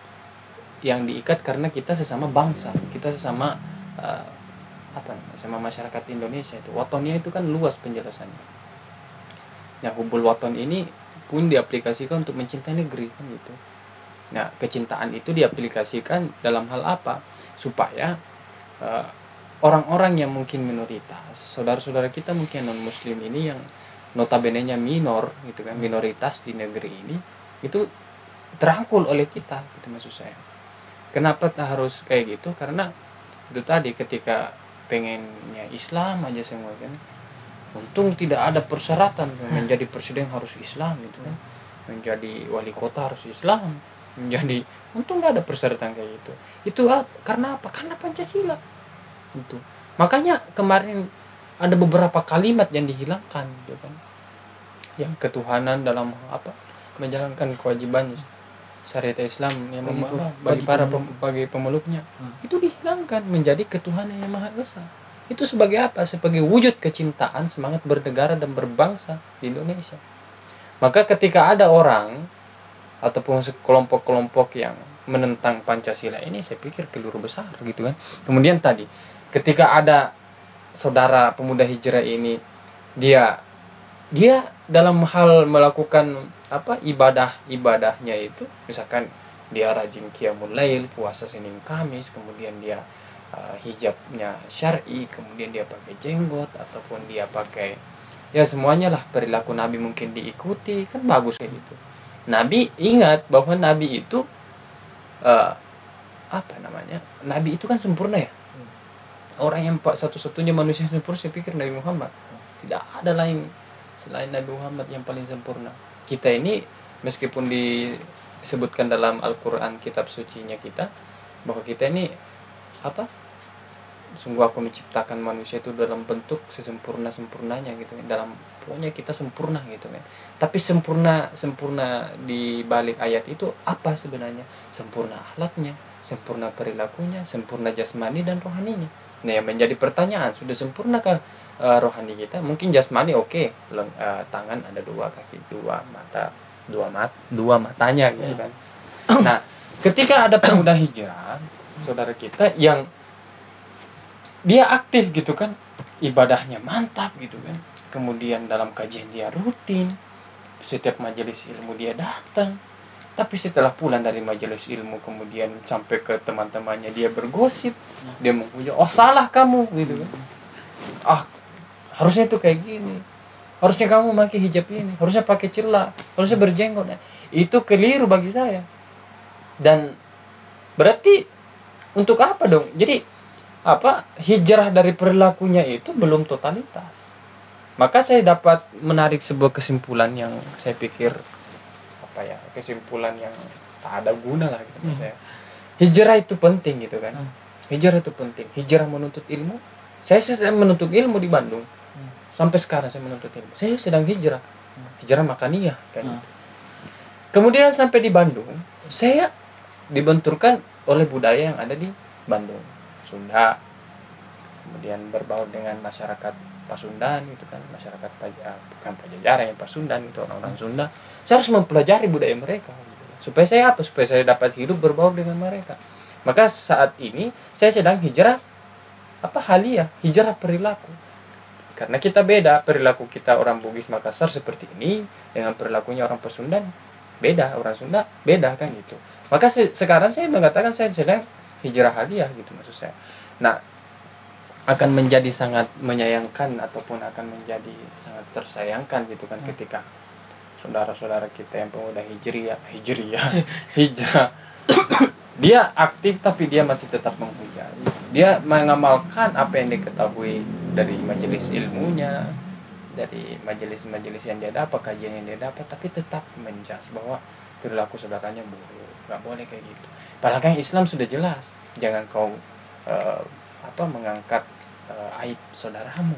B: yang diikat karena kita sesama bangsa kita sesama uh, apa? Sama masyarakat Indonesia itu. Watonnya itu kan luas penjelasannya. Nah hubul waton ini pun diaplikasikan untuk mencintai negeri kan gitu. Nah kecintaan itu diaplikasikan dalam hal apa? Supaya uh, orang-orang yang mungkin minoritas saudara-saudara kita mungkin non muslim ini yang notabene nya minor gitu kan minoritas di negeri ini itu terangkul oleh kita gitu maksud saya. Kenapa harus kayak gitu? Karena itu tadi ketika pengennya Islam aja semua kan. Untung tidak ada persyaratan kan. menjadi presiden harus Islam gitu kan. Menjadi wali kota harus Islam menjadi untung nggak ada persyaratan kayak gitu. Itu karena apa? Karena Pancasila itu makanya kemarin ada beberapa kalimat yang dihilangkan gitu kan. Yang ketuhanan dalam apa? Menjalankan kewajibannya syariat Islam yang
A: Bagi
B: mem- bagi
A: bagi
B: para
A: pemeluk.
B: pem- bagi pemeluknya.
A: Hmm.
B: itu dihilangkan menjadi ketuhanan yang maha esa. Itu sebagai apa? Sebagai wujud kecintaan semangat bernegara dan berbangsa di Indonesia. Maka ketika ada orang ataupun kelompok-kelompok yang menentang Pancasila ini saya pikir keliru besar gitu kan. Kemudian tadi ketika ada saudara pemuda hijrah ini dia dia dalam hal melakukan apa ibadah ibadahnya itu misalkan dia rajin qiyamul lail puasa senin kamis kemudian dia uh, hijabnya syar'i kemudian dia pakai jenggot ataupun dia pakai ya semuanya lah perilaku nabi mungkin diikuti kan bagus kayak gitu. Nabi ingat bahwa nabi itu uh, apa namanya nabi itu kan sempurna ya? Orang yang satu-satunya manusia yang sempurna saya pikir Nabi Muhammad. Tidak ada lain selain Nabi Muhammad yang paling sempurna. Kita ini meskipun disebutkan dalam Al-Quran kitab sucinya kita bahwa kita ini apa? Sungguh aku menciptakan manusia itu dalam bentuk sesempurna sempurnanya gitu kan. Dalam pokoknya kita sempurna gitu kan. Tapi sempurna sempurna di balik ayat itu apa sebenarnya? Sempurna akhlaknya sempurna perilakunya sempurna jasmani dan rohaninya. Nah yang menjadi pertanyaan sudah sempurnakah uh, rohani kita mungkin jasmani oke. Okay. uh, tangan ada dua kaki dua mata dua mat dua matanya gitu kan. Nah ketika ada pemuda hijrah saudara kita yang dia aktif gitu kan ibadahnya mantap gitu kan. Kemudian dalam kajian dia rutin setiap majelis ilmu dia datang. Tapi setelah pulang dari majelis ilmu kemudian sampai ke teman-temannya dia bergosip. Dia menghujat oh salah kamu gitu kan. Ah harusnya itu kayak gini. Harusnya kamu pakai hijab ini. Harusnya pakai celah harusnya berjenggot. Itu keliru bagi saya. Dan berarti untuk apa dong? Jadi apa hijrah dari perilakunya itu belum totalitas. Maka saya dapat menarik sebuah kesimpulan yang saya pikir apa ya kesimpulan yang tak ada guna lah gitu hmm. saya hijrah itu penting gitu kan. Hmm. hijrah itu penting. Hijrah menuntut ilmu. Saya sedang menuntut ilmu di Bandung sampai sekarang saya menuntut ilmu. Saya sedang hijrah. Hijrah makaniyah kan hmm. kemudian sampai di Bandung saya dibenturkan oleh budaya yang ada di Bandung. Sunda. Kemudian berbaur dengan masyarakat Pasundan itu kan. Masyarakat uh, bukan Pajajaran yang Pasundan itu orang-orang Sunda. Saya harus mempelajari budaya mereka gitu. supaya saya apa? Supaya saya dapat hidup berbaur dengan mereka. Maka saat ini saya sedang hijrah apa halia hijrah perilaku karena kita beda perilaku kita orang Bugis Makassar seperti ini dengan perilakunya orang Pasundan beda. Orang Sunda beda kan gitu. Maka se sekarang saya mengatakan saya sedang hijrah hadiah gitu maksud saya. Nah akan menjadi sangat menyayangkan ataupun akan menjadi sangat tersayangkan gitu kan hmm. ketika saudara-saudara kita yang pemuda hijriah hijriah hijrah dia aktif tapi dia masih tetap menghujat dia mengamalkan apa yang diketahui dari majelis ilmunya dari majelis-majelis yang dia dapat kajian yang dia dapat tapi tetap menjas bahwa perilaku saudaranya buruk nggak boleh kayak gitu. Padahal kan Islam sudah jelas jangan kau uh, apa mengangkat uh, aib saudaramu.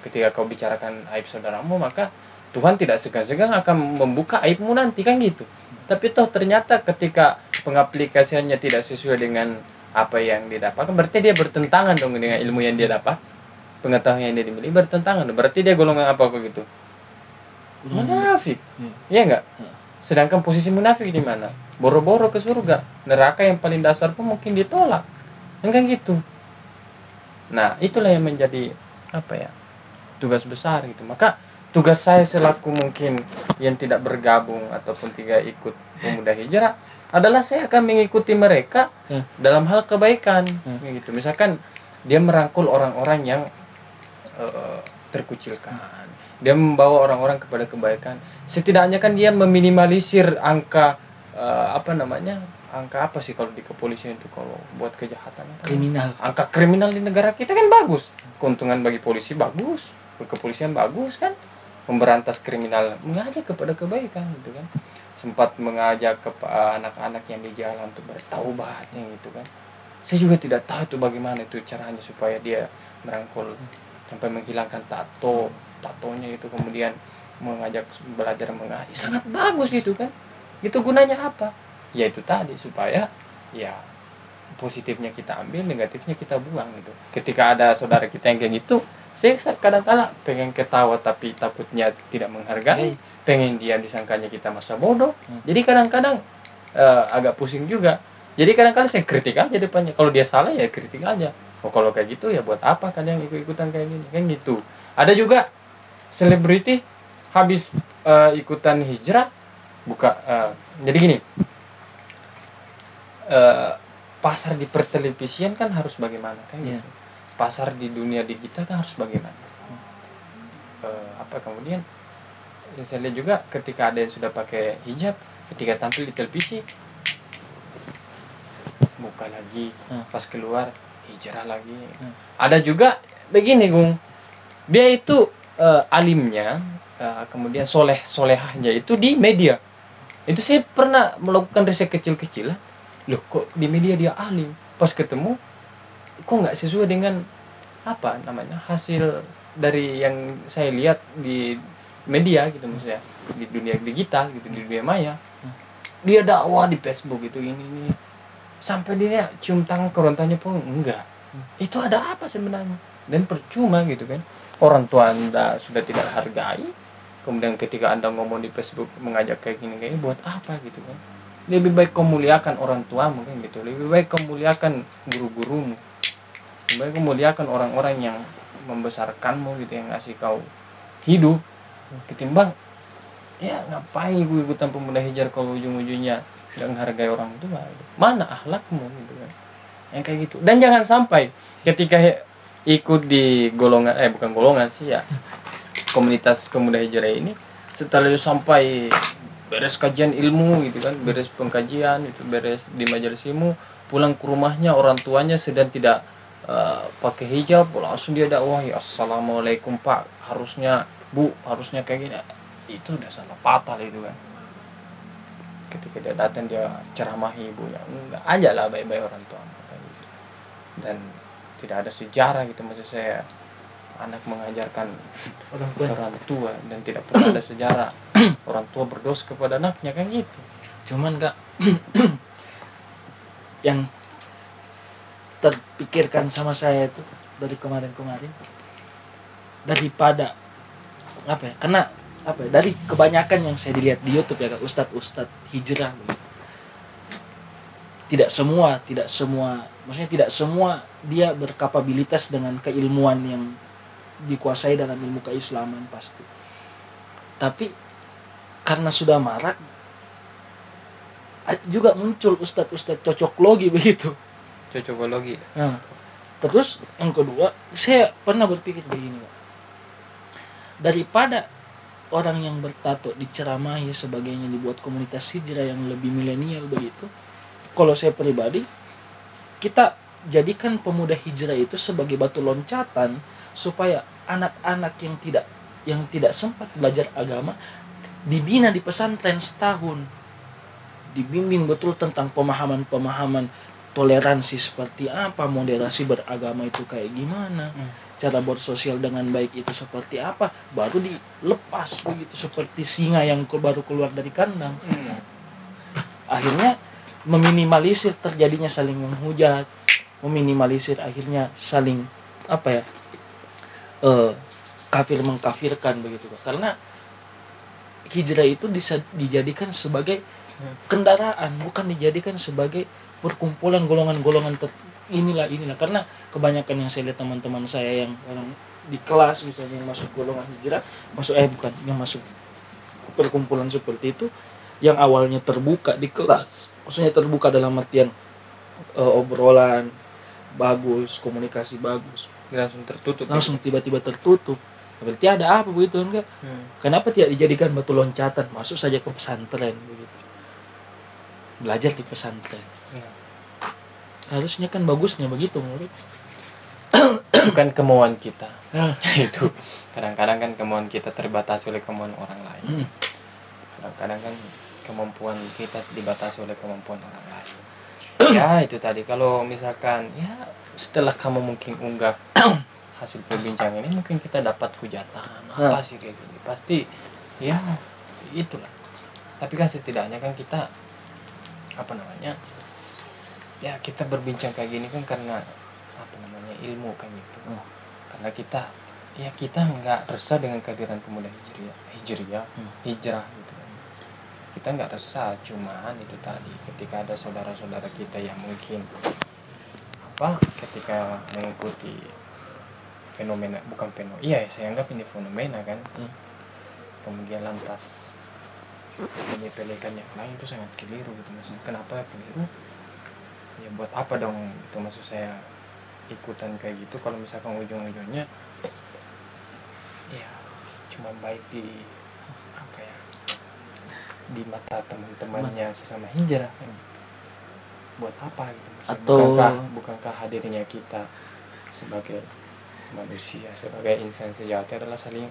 B: Ketika kau bicarakan aib saudaramu maka Tuhan tidak segan-segan akan membuka aibmu nanti kan gitu tapi toh ternyata ketika pengaplikasiannya tidak sesuai dengan apa yang dia dapatkan berarti dia bertentangan dong dengan ilmu yang dia dapat pengetahuan yang dia dimiliki bertentangan berarti dia golongan apa kok gitu? Hmm. munafik. Hmm. iya enggak hmm. sedangkan posisi munafik di mana? Boro-boro ke surga. Neraka yang paling dasar pun mungkin ditolak. Enggak gitu. Nah itulah yang menjadi apa ya tugas besar gitu. Maka tugas saya selaku mungkin yang tidak bergabung ataupun tidak ikut pemuda hijrah adalah saya akan mengikuti mereka hmm. dalam hal kebaikan. Hmm. gitu. Misalkan dia merangkul orang-orang yang uh, terkucilkan. Dia membawa orang-orang kepada kebaikan. Setidaknya kan dia meminimalisir angka uh, apa namanya angka apa sih kalau di kepolisian itu kalau buat kejahatan?
A: Kriminal.
B: Angka kriminal di negara kita kan bagus. Keuntungan bagi polisi bagus. Kepolisian bagus kan memberantas kriminal mengajak kepada kebaikan gitu kan. Sempat mengajak ke anak-anak yang di jalan untuk bertaubat yang gitu kan. Saya juga tidak tahu itu bagaimana itu caranya supaya dia merangkul sampai menghilangkan tato tatonya itu kemudian mengajak belajar mengaji sangat bagus gitu kan. Itu gunanya apa? Ya itu tadi supaya ya positifnya kita ambil negatifnya kita buang gitu. Ketika ada saudara kita yang kayak gitu saya kadang-kadang pengen ketawa tapi takutnya tidak menghargai. Pengen dia disangkanya kita masa bodoh. Hmm. jadi kadang-kadang uh, agak pusing juga. Jadi kadang-kadang saya kritik aja depannya. Kalau dia salah ya kritik aja. Oh kalau kayak gitu ya buat apa kalian ikut-ikutan kayak gini? Kan gitu. Ada juga selebriti habis eh, ikutan hijrah buka eh, jadi gini. Eh, pasar di pertelevisian kan harus bagaimana? Kan
A: Iya.
B: gitu pasar di dunia digital kan harus bagaimana? Eh, apa kemudian? Yang saya lihat juga ketika ada yang sudah pakai hijab ketika tampil di televisi buka lagi
A: Hmm.
B: pas keluar hijrah lagi.
A: Hmm.
B: ada juga begini gung. Dia itu eh, alimnya eh, kemudian soleh solehahnya itu di media. Itu saya pernah melakukan riset kecil-kecilan. Loh kok di media dia alim? Pas ketemu kok nggak sesuai dengan apa namanya hasil dari yang saya lihat di media gitu maksudnya di dunia digital gitu di dunia maya. Dia dakwah di Facebook gitu ini ini. Sampai dia cium tangan kerontanya pun enggak. Itu ada apa sebenarnya? Dan percuma gitu kan. Orang tua anda sudah tidak hargai kemudian ketika anda ngomong di Facebook mengajak kayak gini kayak buat apa gitu kan? Lebih baik kau muliakan orang tua mungkin gitu. Lebih baik kau muliakan guru-gurumu baik kau muliakan orang-orang yang membesarkanmu gitu yang ngasih kau hidup. Ketimbang ya ngapain gue ikutan pemuda hijau kalau ujung-ujungnya nggak menghargai orang tua? Gitu. mana akhlakmu gitu kan? Yang kayak gitu. Dan jangan sampai ketika ikut di golongan eh bukan golongan sih ya komunitas pemuda hijrah ini setelah itu sampai beres kajian ilmu gitu kan beres pengkajian itu beres di majelis ilmu pulang ke rumahnya orang tuanya sedang tidak eh, pakai hijab langsung dia dakwah ya assalamualaikum pak. Harusnya bu harusnya kayak gini. Itu udah salah fatal itu kan. Ketika dia datang dia ceramahi ibunya. Enggak aja lah baik-baik orang tua. Dan tidak ada sejarah gitu maksud saya. Anak mengajarkan
A: orang tua.
B: orang tua dan tidak pernah ada sejarah. Orang tua berdosa kepada anaknya kan gitu.
A: Cuman kak yang terpikirkan sama saya itu dari kemarin-kemarin. Daripada apa ya karena apa ya, dari kebanyakan yang saya dilihat di YouTube ya ustadz hijrah begitu. Tidak semua tidak semua maksudnya tidak semua dia berkapabilitas dengan keilmuan yang dikuasai dalam ilmu keislaman pasti. Tapi karena sudah marak juga muncul ustadz-ustadz cocok logi begitu
B: cocokologi
A: Nah, terus yang kedua, saya pernah berpikir begini, Pak. Daripada orang yang bertato diceramahi sebagainya dibuat komunitas hijrah yang lebih milenial begitu. Kalau saya pribadi, kita jadikan pemuda hijrah itu sebagai batu loncatan supaya anak-anak yang tidak yang tidak sempat belajar agama dibina di pesantren setahun dibimbing betul tentang pemahaman-pemahaman toleransi seperti apa, moderasi beragama itu kayak gimana,
B: Hmm.
A: cara bersosial dengan baik itu seperti apa, baru dilepas begitu seperti singa yang baru keluar dari kandang. Akhirnya meminimalisir terjadinya saling menghujat, meminimalisir akhirnya saling apa ya eh, kafir mengkafirkan begitu karena hijrah itu bisa dijadikan sebagai kendaraan bukan dijadikan sebagai perkumpulan golongan-golongan inilah inilah karena kebanyakan yang saya lihat teman-teman saya yang orang di kelas misalnya yang masuk golongan hijrah masuk eh bukan yang masuk perkumpulan seperti itu yang awalnya terbuka di kelas maksudnya terbuka dalam artian eh, obrolan bagus komunikasi bagus
B: langsung tertutup
A: langsung tiba-tiba tertutup berarti ada apa begitu enggak
B: Hmm.
A: Kenapa tidak dijadikan batu loncatan? Masuk saja ke pesantren begitu. Belajar di pesantren. Harusnya kan bagusnya begitu menurut.
B: bukan kemauan kita.
A: Nah,
B: itu. Kadang-kadang kan kemauan kita terbatasi oleh kemauan orang lain.
A: Hmm,
B: kadang-kadang kan kemampuan kita dibatasi oleh kemampuan orang lain. Ya itu tadi. Kalau misalkan ya setelah kamu mungkin unggah hasil perbincangan ini mungkin kita dapat hujatan. Apa sih kayak gini? Pasti ya itulah. Tapi kan setidaknya kan kita apa namanya ya kita berbincang kayak gini kan karena apa namanya ilmu kan gitu
A: Oh.
B: karena kita ya kita nggak resah dengan kehadiran pemuda hijriah hijriah
A: Hmm.
B: hijrah gitu kan kita nggak resah cuman itu tadi ketika ada saudara-saudara kita yang mungkin apa ketika mengikuti fenomena bukan fenomena iya saya anggap ini fenomena kan
A: Hmm.
B: kemudian lantas menyepelekan yang lain itu sangat keliru gitu maksudnya kenapa keliru ya buat apa dong itu maksud saya ikutan kayak gitu? Kalau misalkan ujung-ujungnya ya cuma baik di apa ya di mata teman-temannya sesama hijrah kan? Buat apa gitu? Maksudnya,
A: Atau-
B: bukankah bukankah hadirnya kita sebagai manusia sebagai insan sejati adalah saling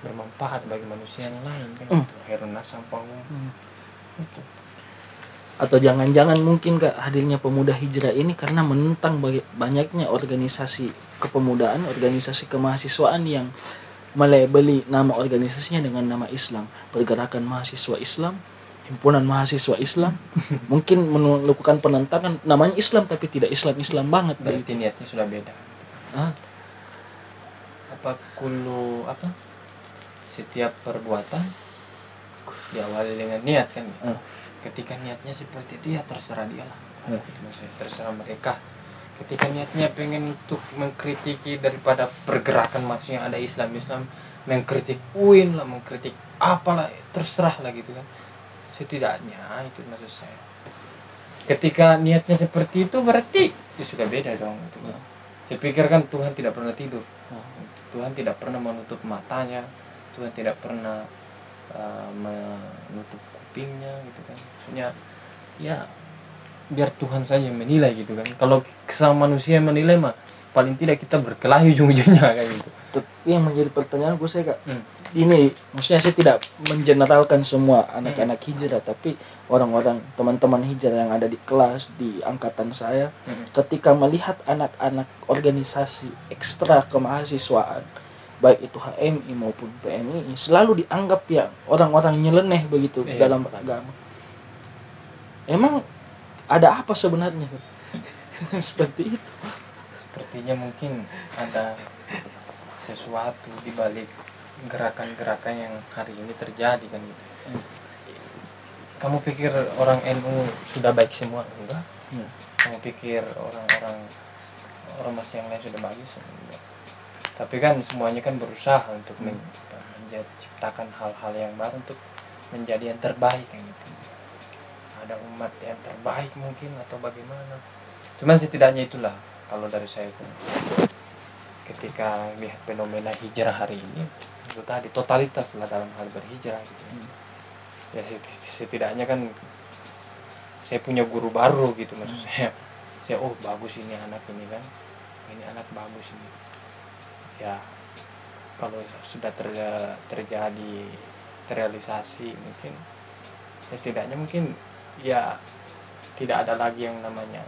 B: bermanfaat bagi manusia yang lain kan?
A: Hmm.
B: nas sampah
A: Hmm.
B: itu
A: atau jangan-jangan mungkin kak hadirnya pemuda hijrah ini karena menentang banyaknya organisasi kepemudaan, organisasi kemahasiswaan yang melebeli nama organisasinya dengan nama Islam, pergerakan mahasiswa Islam, himpunan mahasiswa Islam, mungkin melakukan penentangan namanya Islam tapi tidak Islam-Islam banget
B: berarti
A: begitu.
B: niatnya sudah beda.
A: Ah,
B: apa kulu apa? Setiap perbuatan diawali dengan niat kan
A: Ah.
B: ketika niatnya seperti itu ya terserah dia lah maksudnya, terserah mereka ketika niatnya pengen untuk mengkritiki daripada pergerakan masih yang ada Islam Islam mengkritik UIN lah mengkritik apalah terserah lah gitu kan setidaknya itu maksud saya ketika niatnya seperti itu berarti ya sudah beda dong gitu.
A: Ya.
B: saya pikir kan Tuhan tidak pernah tidur. Tuhan tidak pernah menutup matanya Tuhan tidak pernah uh, menutup kupingnya gitu kan maksudnya ya biar Tuhan saja yang menilai gitu kan kalau sama manusia yang menilai mah paling tidak kita berkelahi ujung-ujungnya kayak gitu
A: Tapi yang menjadi pertanyaan gue saya kak,
B: Hmm.
A: ini maksudnya saya tidak mengeneralkan semua anak-anak hijrah, tapi orang-orang teman-teman hijrah yang ada di kelas di angkatan saya,
B: Hmm.
A: ketika melihat anak-anak organisasi ekstra kemahasiswaan, baik itu HMI maupun PMI, selalu dianggap ya orang-orang nyeleneh begitu
B: Iya.
A: dalam beragama. Emang ada apa sebenarnya? Seperti itu.
B: sepertinya mungkin ada sesuatu di balik gerakan-gerakan yang hari ini terjadi kan gitu.
A: Hmm.
B: Kamu pikir orang NU sudah baik semua? Enggak.
A: Ya.
B: Kamu pikir orang-orang ormas yang lain sudah bagus? Enggak. Tapi kan semuanya kan berusaha untuk men- menciptakan hal-hal yang baru untuk menjadi yang terbaik kan gitu. Ada umat yang terbaik mungkin atau bagaimana? Cuman setidaknya itulah kalau dari saya itu ketika lihat fenomena hijrah hari ini itu tadi totalitas lah dalam hal berhijrah gitu
A: Hmm.
B: ya seti- setidaknya kan saya punya guru baru gitu maksud saya saya oh bagus ini anak ini kan ini anak bagus ini ya kalau sudah terja- terjadi terrealisasi mungkin ya setidaknya mungkin ya tidak ada lagi yang namanya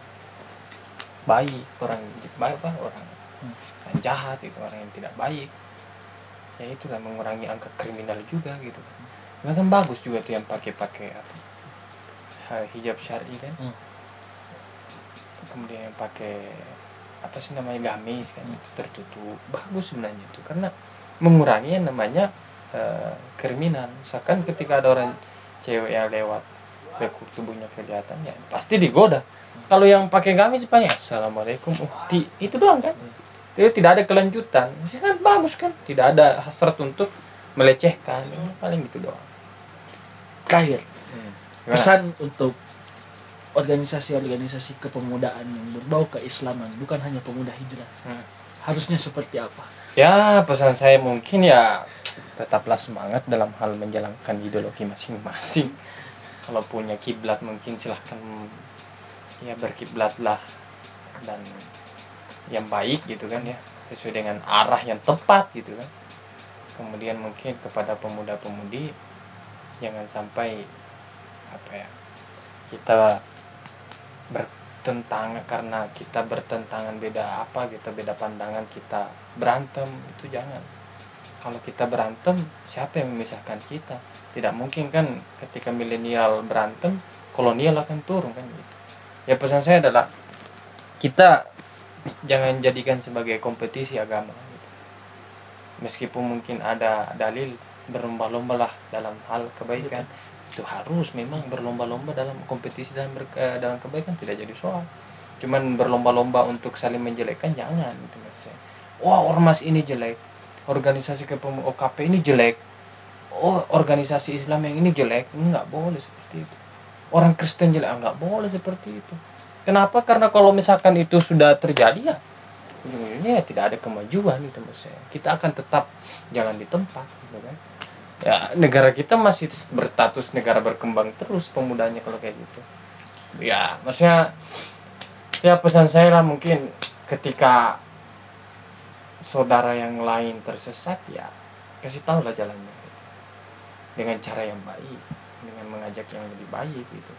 B: baik orang baik apa orang
A: Hmm.
B: yang jahat itu orang yang tidak baik ya itulah mengurangi angka kriminal juga gitu Cuma kan bagus juga tuh yang pakai-pakai apa hijab syar'i kan
A: Hmm.
B: kemudian yang pakai apa sih namanya gamis kan itu tertutup. Bagus sebenarnya itu karena mengurangi yang namanya eh, kriminal misalkan ketika ada orang cewek yang lewat lekuk tubuhnya kelihatan ya pasti digoda. Kalau yang pakai gamis paling assalamualaikum oh, ti- itu doang kan. Itu tidak ada kelanjutan. Maksudnya kan bagus kan. Tidak ada hasrat untuk melecehkan. Paling gitu doang.
A: Terakhir,
B: Gimana?
A: pesan untuk organisasi-organisasi kepemudaan yang berbau keislaman, bukan hanya pemuda hijrah.
B: Hmm.
A: Harusnya seperti apa?
B: Ya, pesan saya mungkin ya tetaplah semangat dalam hal menjalankan ideologi masing-masing. Kalau punya kiblat mungkin silahkan ya berkiblatlah dan yang baik gitu kan ya sesuai dengan arah yang tepat gitu kan. Kemudian mungkin kepada pemuda-pemudi jangan sampai apa ya kita bertentangan karena kita bertentangan beda apa gitu beda pandangan kita. Berantem itu jangan. Kalau kita berantem siapa yang memisahkan kita? Tidak mungkin kan ketika milenial berantem kolonial akan turun kan gitu. Ya pesan saya adalah kita jangan jadikan sebagai kompetisi agama gitu. meskipun mungkin ada dalil berlomba-lomba lah dalam hal kebaikan itu harus memang berlomba-lomba dalam kompetisi dalam ber- eh, dalam kebaikan tidak jadi soal. Cuman berlomba-lomba untuk saling menjelekkan jangan gitu maksudnya wah ormas ini jelek organisasi kepem OKP ini jelek oh organisasi Islam yang ini jelek nggak boleh seperti itu. Orang Kristen jelek ah, nggak boleh seperti itu. Kenapa? Karena kalau misalkan itu sudah terjadi ya ujung-ujungnya ya tidak ada kemajuan itu maksudnya kita akan tetap jalan di tempat gitu kan ya negara kita masih berstatus negara berkembang terus pemudanya kalau kayak gitu. Ya maksudnya ya pesan saya lah mungkin ketika saudara yang lain tersesat ya kasih tahu lah jalannya. Gitu. dengan cara yang baik dengan mengajak yang lebih baik gitu.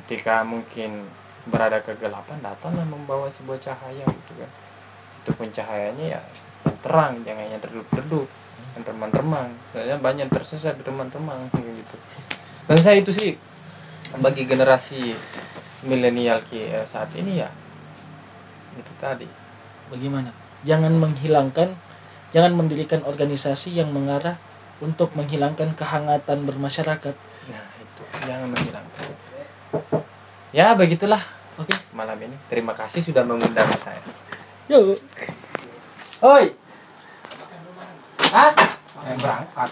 B: Ketika mungkin berada kegelapan datanglah membawa sebuah cahaya gitu kan. Itu pun cahayanya ya terang jangan yang redup-redup yang remang-remang soalnya banyak tersesat remang-remang gitu. Dan saya itu sih bagi generasi milenial ki eh, saat ini ya itu tadi.
A: Bagaimana? Jangan menghilangkan jangan mendirikan organisasi yang mengarah untuk menghilangkan kehangatan bermasyarakat.
B: Nah itu. Jangan menghilangkan. Ya begitulah.
A: Oke.
B: Malam ini. Terima kasih sudah mengundang saya.
A: Yuk.
B: Oi. Hah? Berangkat.